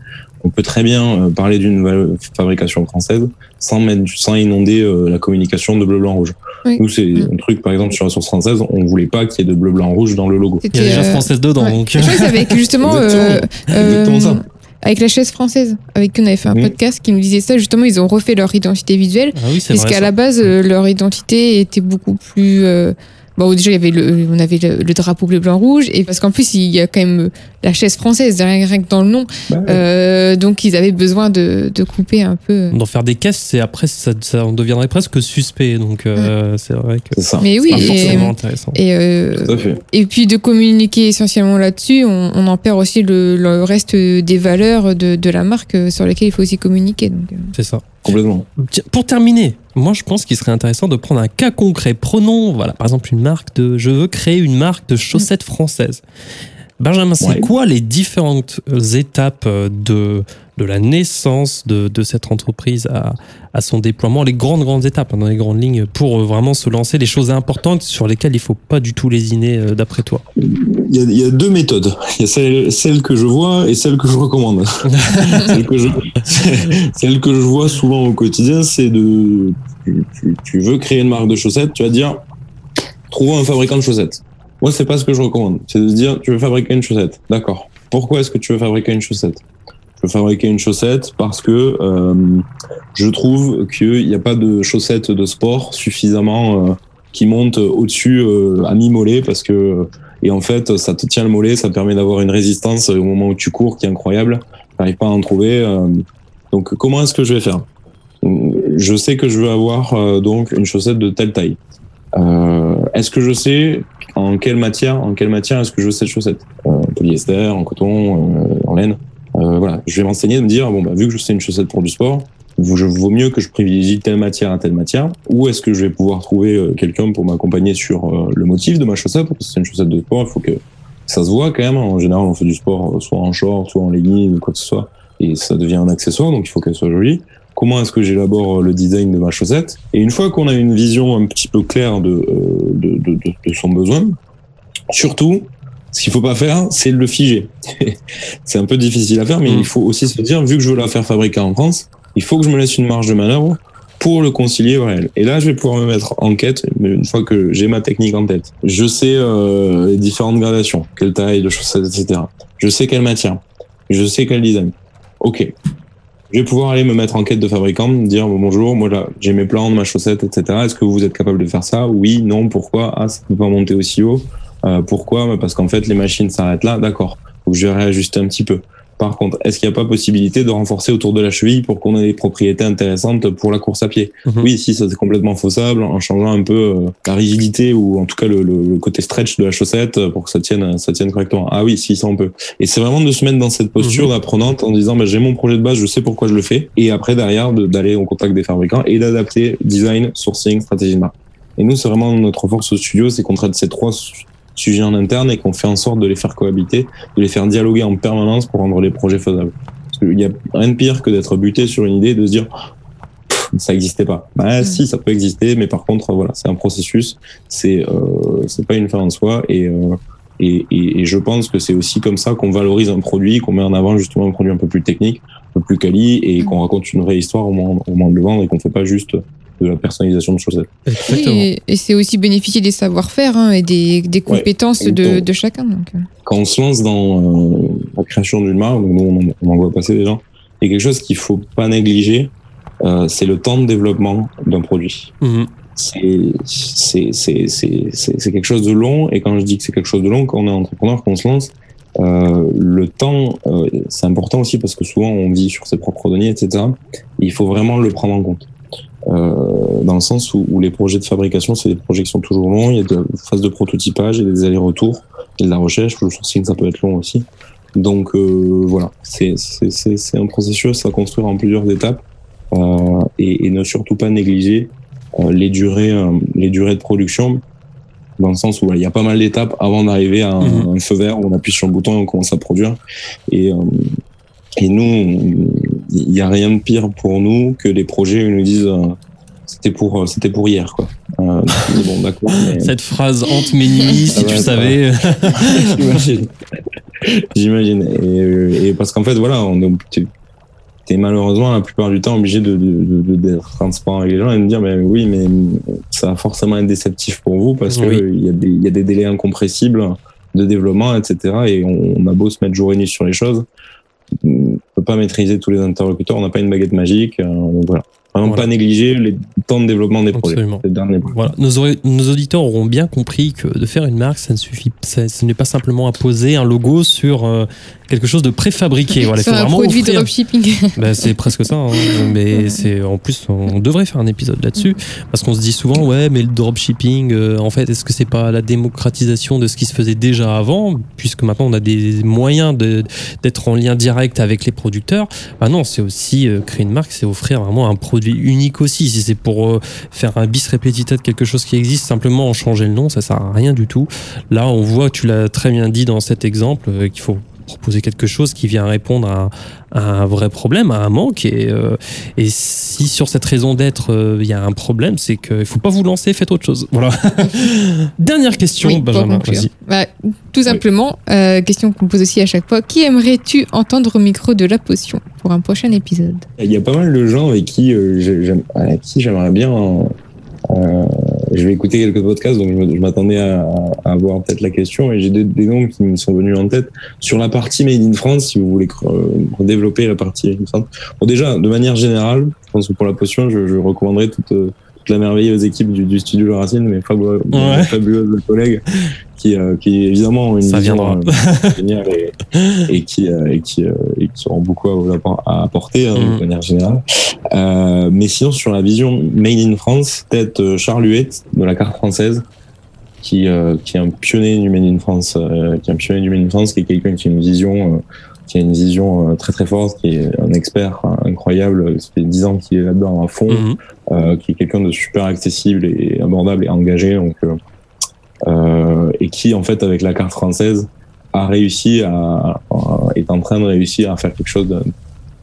On peut très bien euh, parler d'une fabrication française sans mettre, du- sans inonder euh, la communication de bleu, blanc, rouge. Oui. Nous, c'est Mm. un truc, par exemple, sur la source française, on voulait pas qu'il y ait de bleu, blanc, rouge dans le logo. Il y a déjà euh, française dedans, ouais. donc. Je crois que c'est avec justement Exactement. euh, euh, Exactement ça. avec la chaise française, avec qui on avait fait un Mhm. podcast qui nous disait ça. Justement, ils ont refait leur identité visuelle, Ah oui, c'est vrai. puisqu'à ça. la base, euh, leur identité était beaucoup plus. euh, Bon, déjà, il y avait le, on avait le, le drapeau bleu, blanc, rouge, et parce qu'en plus, il y a quand même euh, la chaise française, rien, rien que dans le nom. Bah, Euh, donc, ils avaient besoin de, de couper un peu. D'en faire des caisses, c'est après, ça, ça en deviendrait presque suspect. Donc, euh, c'est vrai que c'est ça. Mais oui, et, forcément intéressant. et, euh, et puis de communiquer essentiellement là-dessus, on, on en perd aussi le, le reste des valeurs de, de la marque euh, sur lesquelles il faut aussi communiquer. Donc, euh. C'est ça. Complètement. Pour terminer, moi je pense qu'il serait intéressant de prendre un cas concret. Prenons, voilà, par exemple, une marque de. Je veux créer une marque de chaussettes françaises. Benjamin, c'est Ouais. quoi les différentes euh, étapes euh, de, de la naissance de, de cette entreprise à, à son déploiement, les grandes, grandes étapes, hein, dans les grandes lignes, pour euh, vraiment se lancer, les choses importantes sur lesquelles il faut pas du tout lésiner d'après toi? Il y, a, il y a deux méthodes. Il y a celle, celle que je vois et celle que je recommande. celle, que je, celle que je vois souvent au quotidien, c'est de. Tu, tu- tu veux créer une marque de chaussettes, tu vas dire trouve un fabricant de chaussettes. Moi, c'est pas ce que je recommande. C'est de se dire tu veux fabriquer une chaussette. D'accord. Pourquoi est-ce que tu veux fabriquer une chaussette? Je veux fabriquer une chaussette parce que euh, je trouve qu'il n'y a pas de chaussettes de sport suffisamment euh, qui montent au-dessus euh, à mi-mollet parce que et en fait, ça te tient le mollet, ça permet d'avoir une résistance au moment où tu cours qui est incroyable. J'arrive pas à en trouver. euh, donc, comment est-ce que je vais faire? Je sais que je veux avoir euh, donc une chaussette de telle taille. Euh, est-ce que je sais en quelle matière, en quelle matière est-ce que je veux cette chaussette euh, En polyester, en coton, euh, en laine. Euh, voilà, je vais m'enseigner de me dire bon bah vu que je sais une chaussette pour du sport, je vaut mieux que je privilégie telle matière à telle matière, ou est-ce que je vais pouvoir trouver quelqu'un pour m'accompagner sur le motif de ma chaussette? Parce que c'est une chaussette de sport, il faut que ça se voit quand même. En général, on fait du sport soit en short, soit en legging, ou quoi que ce soit, et ça devient un accessoire, donc il faut qu'elle soit jolie. Comment est-ce que j'élabore euh, le design de ma chaussette Et une fois qu'on a une vision un petit peu claire de, euh, de, de, de, son besoin, surtout, ce qu'il faut pas faire, c'est le figer. c'est un peu difficile à faire, mais Mm. il faut aussi se dire, vu que je veux la faire fabriquer en France, il faut que je me laisse une marge de manœuvre pour le concilier au réel. Et là, je vais pouvoir me mettre en quête, mais une fois que j'ai ma technique en tête. Je sais euh, les différentes gradations, quelle taille de chaussettes, etc. Je sais quelle matière. Je sais quel design. Ok. Je vais pouvoir aller me mettre en quête de fabricant, me dire bon, bonjour, moi là, j'ai mes plans ma chaussette, etc. Est-ce que vous êtes capable de faire ça? Oui, non, pourquoi? Ah, ça peut pas monter aussi haut. Euh, pourquoi? Parce qu'en fait, les machines s'arrêtent là. D'accord. Donc je vais réajuster un petit peu. Par contre, est-ce qu'il n'y a pas possibilité de renforcer autour de la cheville pour qu'on ait des propriétés intéressantes pour la course à pied? Mhm. Oui, si, ça c'est complètement faussable en changeant un peu euh, la rigidité ou en tout cas le, le- le côté stretch de la chaussette euh, pour que ça tienne, ça tienne correctement. Ah oui, si, ça on peut. Et c'est vraiment de se mettre dans cette posture Mhm. d'apprenante en disant bah, j'ai mon projet de base, je sais pourquoi je le fais. Et après, derrière, de- d'aller au contact des fabricants et d'adapter design, sourcing, stratégie de marque. Et nous, c'est vraiment notre force au studio, c'est qu'on traite ces trois sujets en interne et qu'on fait en sorte de les faire cohabiter, de les faire dialoguer en permanence pour rendre les projets faisables. Parce qu'il y a rien de pire que d'être buté sur une idée et de se dire ça n'existait pas. Bah, Mm. si, ça peut exister, mais par contre, voilà, c'est un processus, c'est euh, c'est pas une fin en soi et, euh, et, et, et je pense que c'est aussi comme ça qu'on valorise un produit, qu'on met en avant justement un produit un peu plus technique, un peu plus quali et qu'on raconte une vraie histoire au moment, au moment de le vendre et qu'on fait pas juste de la personnalisation de chaussettes. Exactement. Et, et c'est aussi bénéficier des savoir-faire hein, et des, des compétences de, de chacun. Donc. euh. quand on se lance dans euh, la création d'une marque, donc nous on, en- on en voit passer des gens, il y a quelque chose qu'il faut pas négliger, euh, c'est le temps de développement d'un produit. Mhm. C'est c'est c'est c'est c'est c'est quelque chose de long et quand je dis que c'est quelque chose de long, quand on est entrepreneur, quand on se lance, euh, le temps euh, c'est important aussi parce que souvent on vit sur ses propres deniers, etc. Il faut vraiment le prendre en compte. Euh, dans le sens où, où les projets de fabrication, c'est des projets qui sont toujours longs. Il y a des phases de prototypage, il y a des allers-retours, il y a de la recherche. Le sourcing, ça peut être long aussi. Donc euh, voilà, c'est un processus à construire en plusieurs étapes euh, et, et ne surtout pas négliger euh, les durées, euh, les durées de production. Dans le sens où voilà, il y a pas mal d'étapes avant d'arriver à un, Mhm. un feu vert où on appuie sur le bouton et on commence à produire. Et, euh, et nous, il n'y a rien de pire pour nous que les projets où ils nous disent euh, c'était pour, c'était pour hier. Quoi. Euh, bon, d'accord. mais- Cette phrase hante mes nuits, si va tu savais. J'imagine. J'imagine. Et, euh, et parce qu'en fait, voilà, on est, t'es- malheureusement la plupart du temps obligé de, de, de- d'être transparent avec les gens et de dire, mais oui, mais ça va forcément être déceptif pour vous parce que Oui. il y a des, il y a des délais incompressibles de développement, etc. Et on, on a beau se mettre jour et nuit sur les choses, on peut pas maîtriser tous les interlocuteurs, on n'a pas une baguette magique, euh, voilà. Vraiment Voilà. pas négliger les temps de développement des. Absolument. derniers projets. Voilà, nos auditeurs auront bien compris que de faire une marque, ça ne suffit, ça- ce n'est pas simplement à poser un logo sur euh, quelque chose de préfabriqué. Voilà, il C'est un vraiment produit offrir- dropshipping. Bah, c'est presque ça, hein. mais c'est en plus on devrait faire un épisode là-dessus parce qu'on se dit souvent ouais mais le dropshipping euh, en fait est-ce que c'est pas la démocratisation de ce qui se faisait déjà avant puisque maintenant on a des moyens de d'être en lien direct avec les producteurs bah non c'est aussi euh, créer une marque c'est offrir vraiment un produit unique aussi. Si c'est pour euh, faire un bis repetita de quelque chose qui existe, simplement en changer le nom, ça sert à rien du tout. Là, on voit, tu l'as très bien dit dans cet exemple, euh, qu'il faut proposer quelque chose qui vient répondre à, à un vrai problème, à un manque. Et, euh, et si sur cette raison d'être, euh, il y a un problème, c'est qu'il ne faut pas vous lancer, faites autre chose. Voilà. Dernière question, Oui, Benjamin. Bah, tout simplement, euh, question qu'on pose aussi à chaque fois. Qui aimerais-tu entendre au micro de la potion pour un prochain épisode? Il y a pas mal de gens avec qui euh, j'ai- j'aime- avec qui j'aimerais bien. Euh, je vais écouter quelques podcasts, donc je m'attendais à, à avoir peut-être la question et j'ai des, des noms qui me sont venus en tête sur la partie Made in France. Si vous voulez développer la partie Made in France, bon déjà de manière générale, je pense que pour la potion, je, je recommanderais toute, euh, toute la merveilleuse équipe du, du studio La Racine, mes fabuleux, Ouais. fabuleuses collègues qui, euh, qui évidemment ont une Ça vision euh, géniale et, et qui et qui euh, et qui auront beaucoup à, à apporter hein, de manière générale. Mais sinon sur la vision Made in France, peut-être Charles Huet de la carte française, qui euh, qui est un pionnier du Made in France, euh, qui est un pionnier du Made in France, qui est quelqu'un qui a une vision euh, qui a une vision euh, très très forte, qui est un expert incroyable. Ça fait dix ans qu'il est là-dedans à fond Mhm. euh, qui est quelqu'un de super accessible et abordable et engagé, donc euh, et qui en fait avec la carte française a réussi à, à- est en train de réussir à faire quelque chose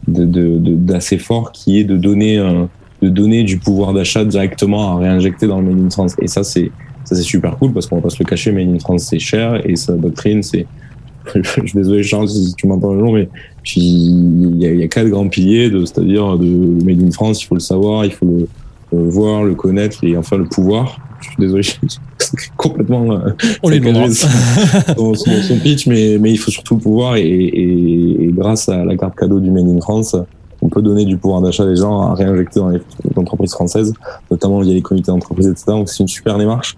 d'assez fort, qui est de donner de donner du pouvoir d'achat directement à réinjecter dans le Made in France. Et ça c'est ça c'est super cool parce qu'on va pas se le cacher, Made in France c'est cher et sa doctrine c'est je suis désolé Charles si tu m'entends le long, mais il y y a quatre grands piliers, c'est-à-dire de Made in France, il faut le savoir, il faut le, le voir, le connaître et enfin le pouvoir. Je suis désolé, complètement euh, On les son, son, son pitch, mais, mais il faut surtout le pouvoir et, et, et grâce à la carte cadeau du Made in France, on peut donner du pouvoir d'achat des gens à réinjecter dans les entreprises françaises, notamment via les comités d'entreprise, etc. Donc c'est une super démarche.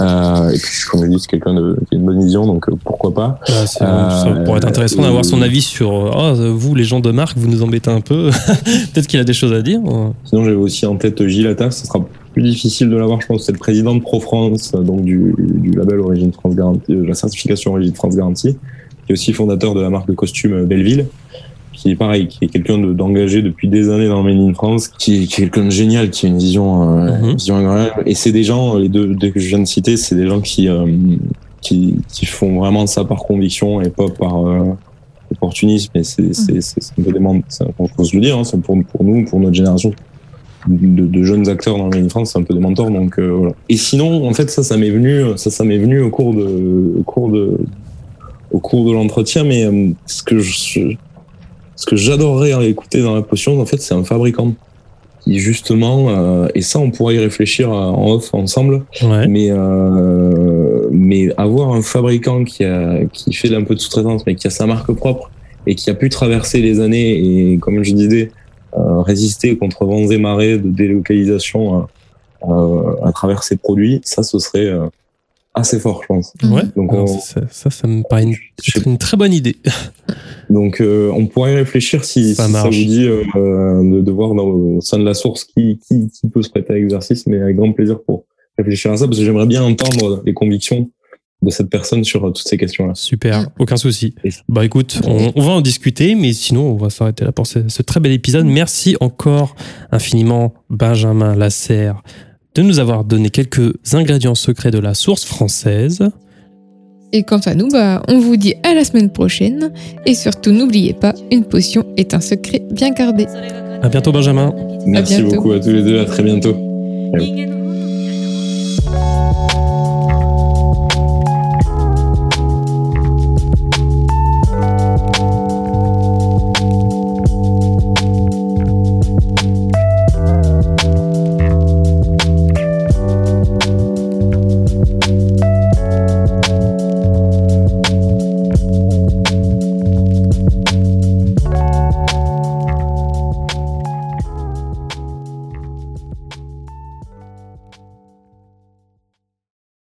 Euh, et puis, comme je dis, c'est quelqu'un de- qui a une bonne vision, donc euh, pourquoi pas. C'est- Euh, ça pourrait être intéressant d'avoir son avis sur euh, Ah, vous, les gens de marque, vous nous embêtez un peu. Peut-être qu'il a des choses à dire. Sinon, j'avais aussi en tête Gilles Attas. Ce sera plus difficile de l'avoir, je pense. C'est le président de Pro-France, donc du, du label Origine France Garantie, de la certification Origine France Garantie, qui est aussi fondateur de la marque de costume Belleville, qui est pareil, qui est quelqu'un de- d'engagé depuis des années dans le Made in France, qui est, qui est quelqu'un de génial, qui a une vision, euh, Mhm. une vision incroyable. Et c'est des gens, les deux, deux que je viens de citer, c'est des gens qui, euh, qui, qui font vraiment ça par conviction et pas par euh, opportunisme. Et c'est c'est- c'est- c'est un peu des membres, c'est- faut se le dire, hein, c'est pour, pour nous, pour notre génération de, de jeunes acteurs dans in France, c'est un peu des mentors. Donc euh, voilà. Et sinon, en fait, ça, ça m'est venu, ça, ça m'est venu au cours de, au cours de, au cours de l'entretien. Mais euh, ce que je, ce que j'adorerais écouter dans la potion, en fait, c'est un fabricant qui justement, euh, et ça, on pourrait y réfléchir euh, en off ensemble. Ouais. Mais euh, mais avoir un fabricant qui a qui fait un peu de sous-traitance, mais qui a sa marque propre et qui a pu traverser les années et comme je disais euh, résister contre vents et marées de délocalisation euh, euh, à travers ses produits, ça ce serait euh, assez fort, je pense. Ouais. Donc, on- ça, ça, ça me paraît une, très bonne idée. Donc euh, on pourrait y réfléchir si Ça si ça, vous dit euh, de, de voir dans, au sein de la source qui, qui, qui peut se prêter à l'exercice, mais avec grand plaisir pour réfléchir à ça, parce que j'aimerais bien entendre les convictions de cette personne sur euh, toutes ces questions-là. Super, aucun souci. Bah écoute, on, on va en discuter, mais sinon on va s'arrêter là pour ce, ce très bel épisode. Merci encore infiniment Benjamin Lasserre de nous avoir donné quelques ingrédients secrets de la source française. Et quant à nous, bah, on vous dit à la semaine prochaine. Et surtout, n'oubliez pas, une potion est un secret bien gardé. À bientôt, Benjamin. Merci beaucoup à tous les deux. À très bientôt.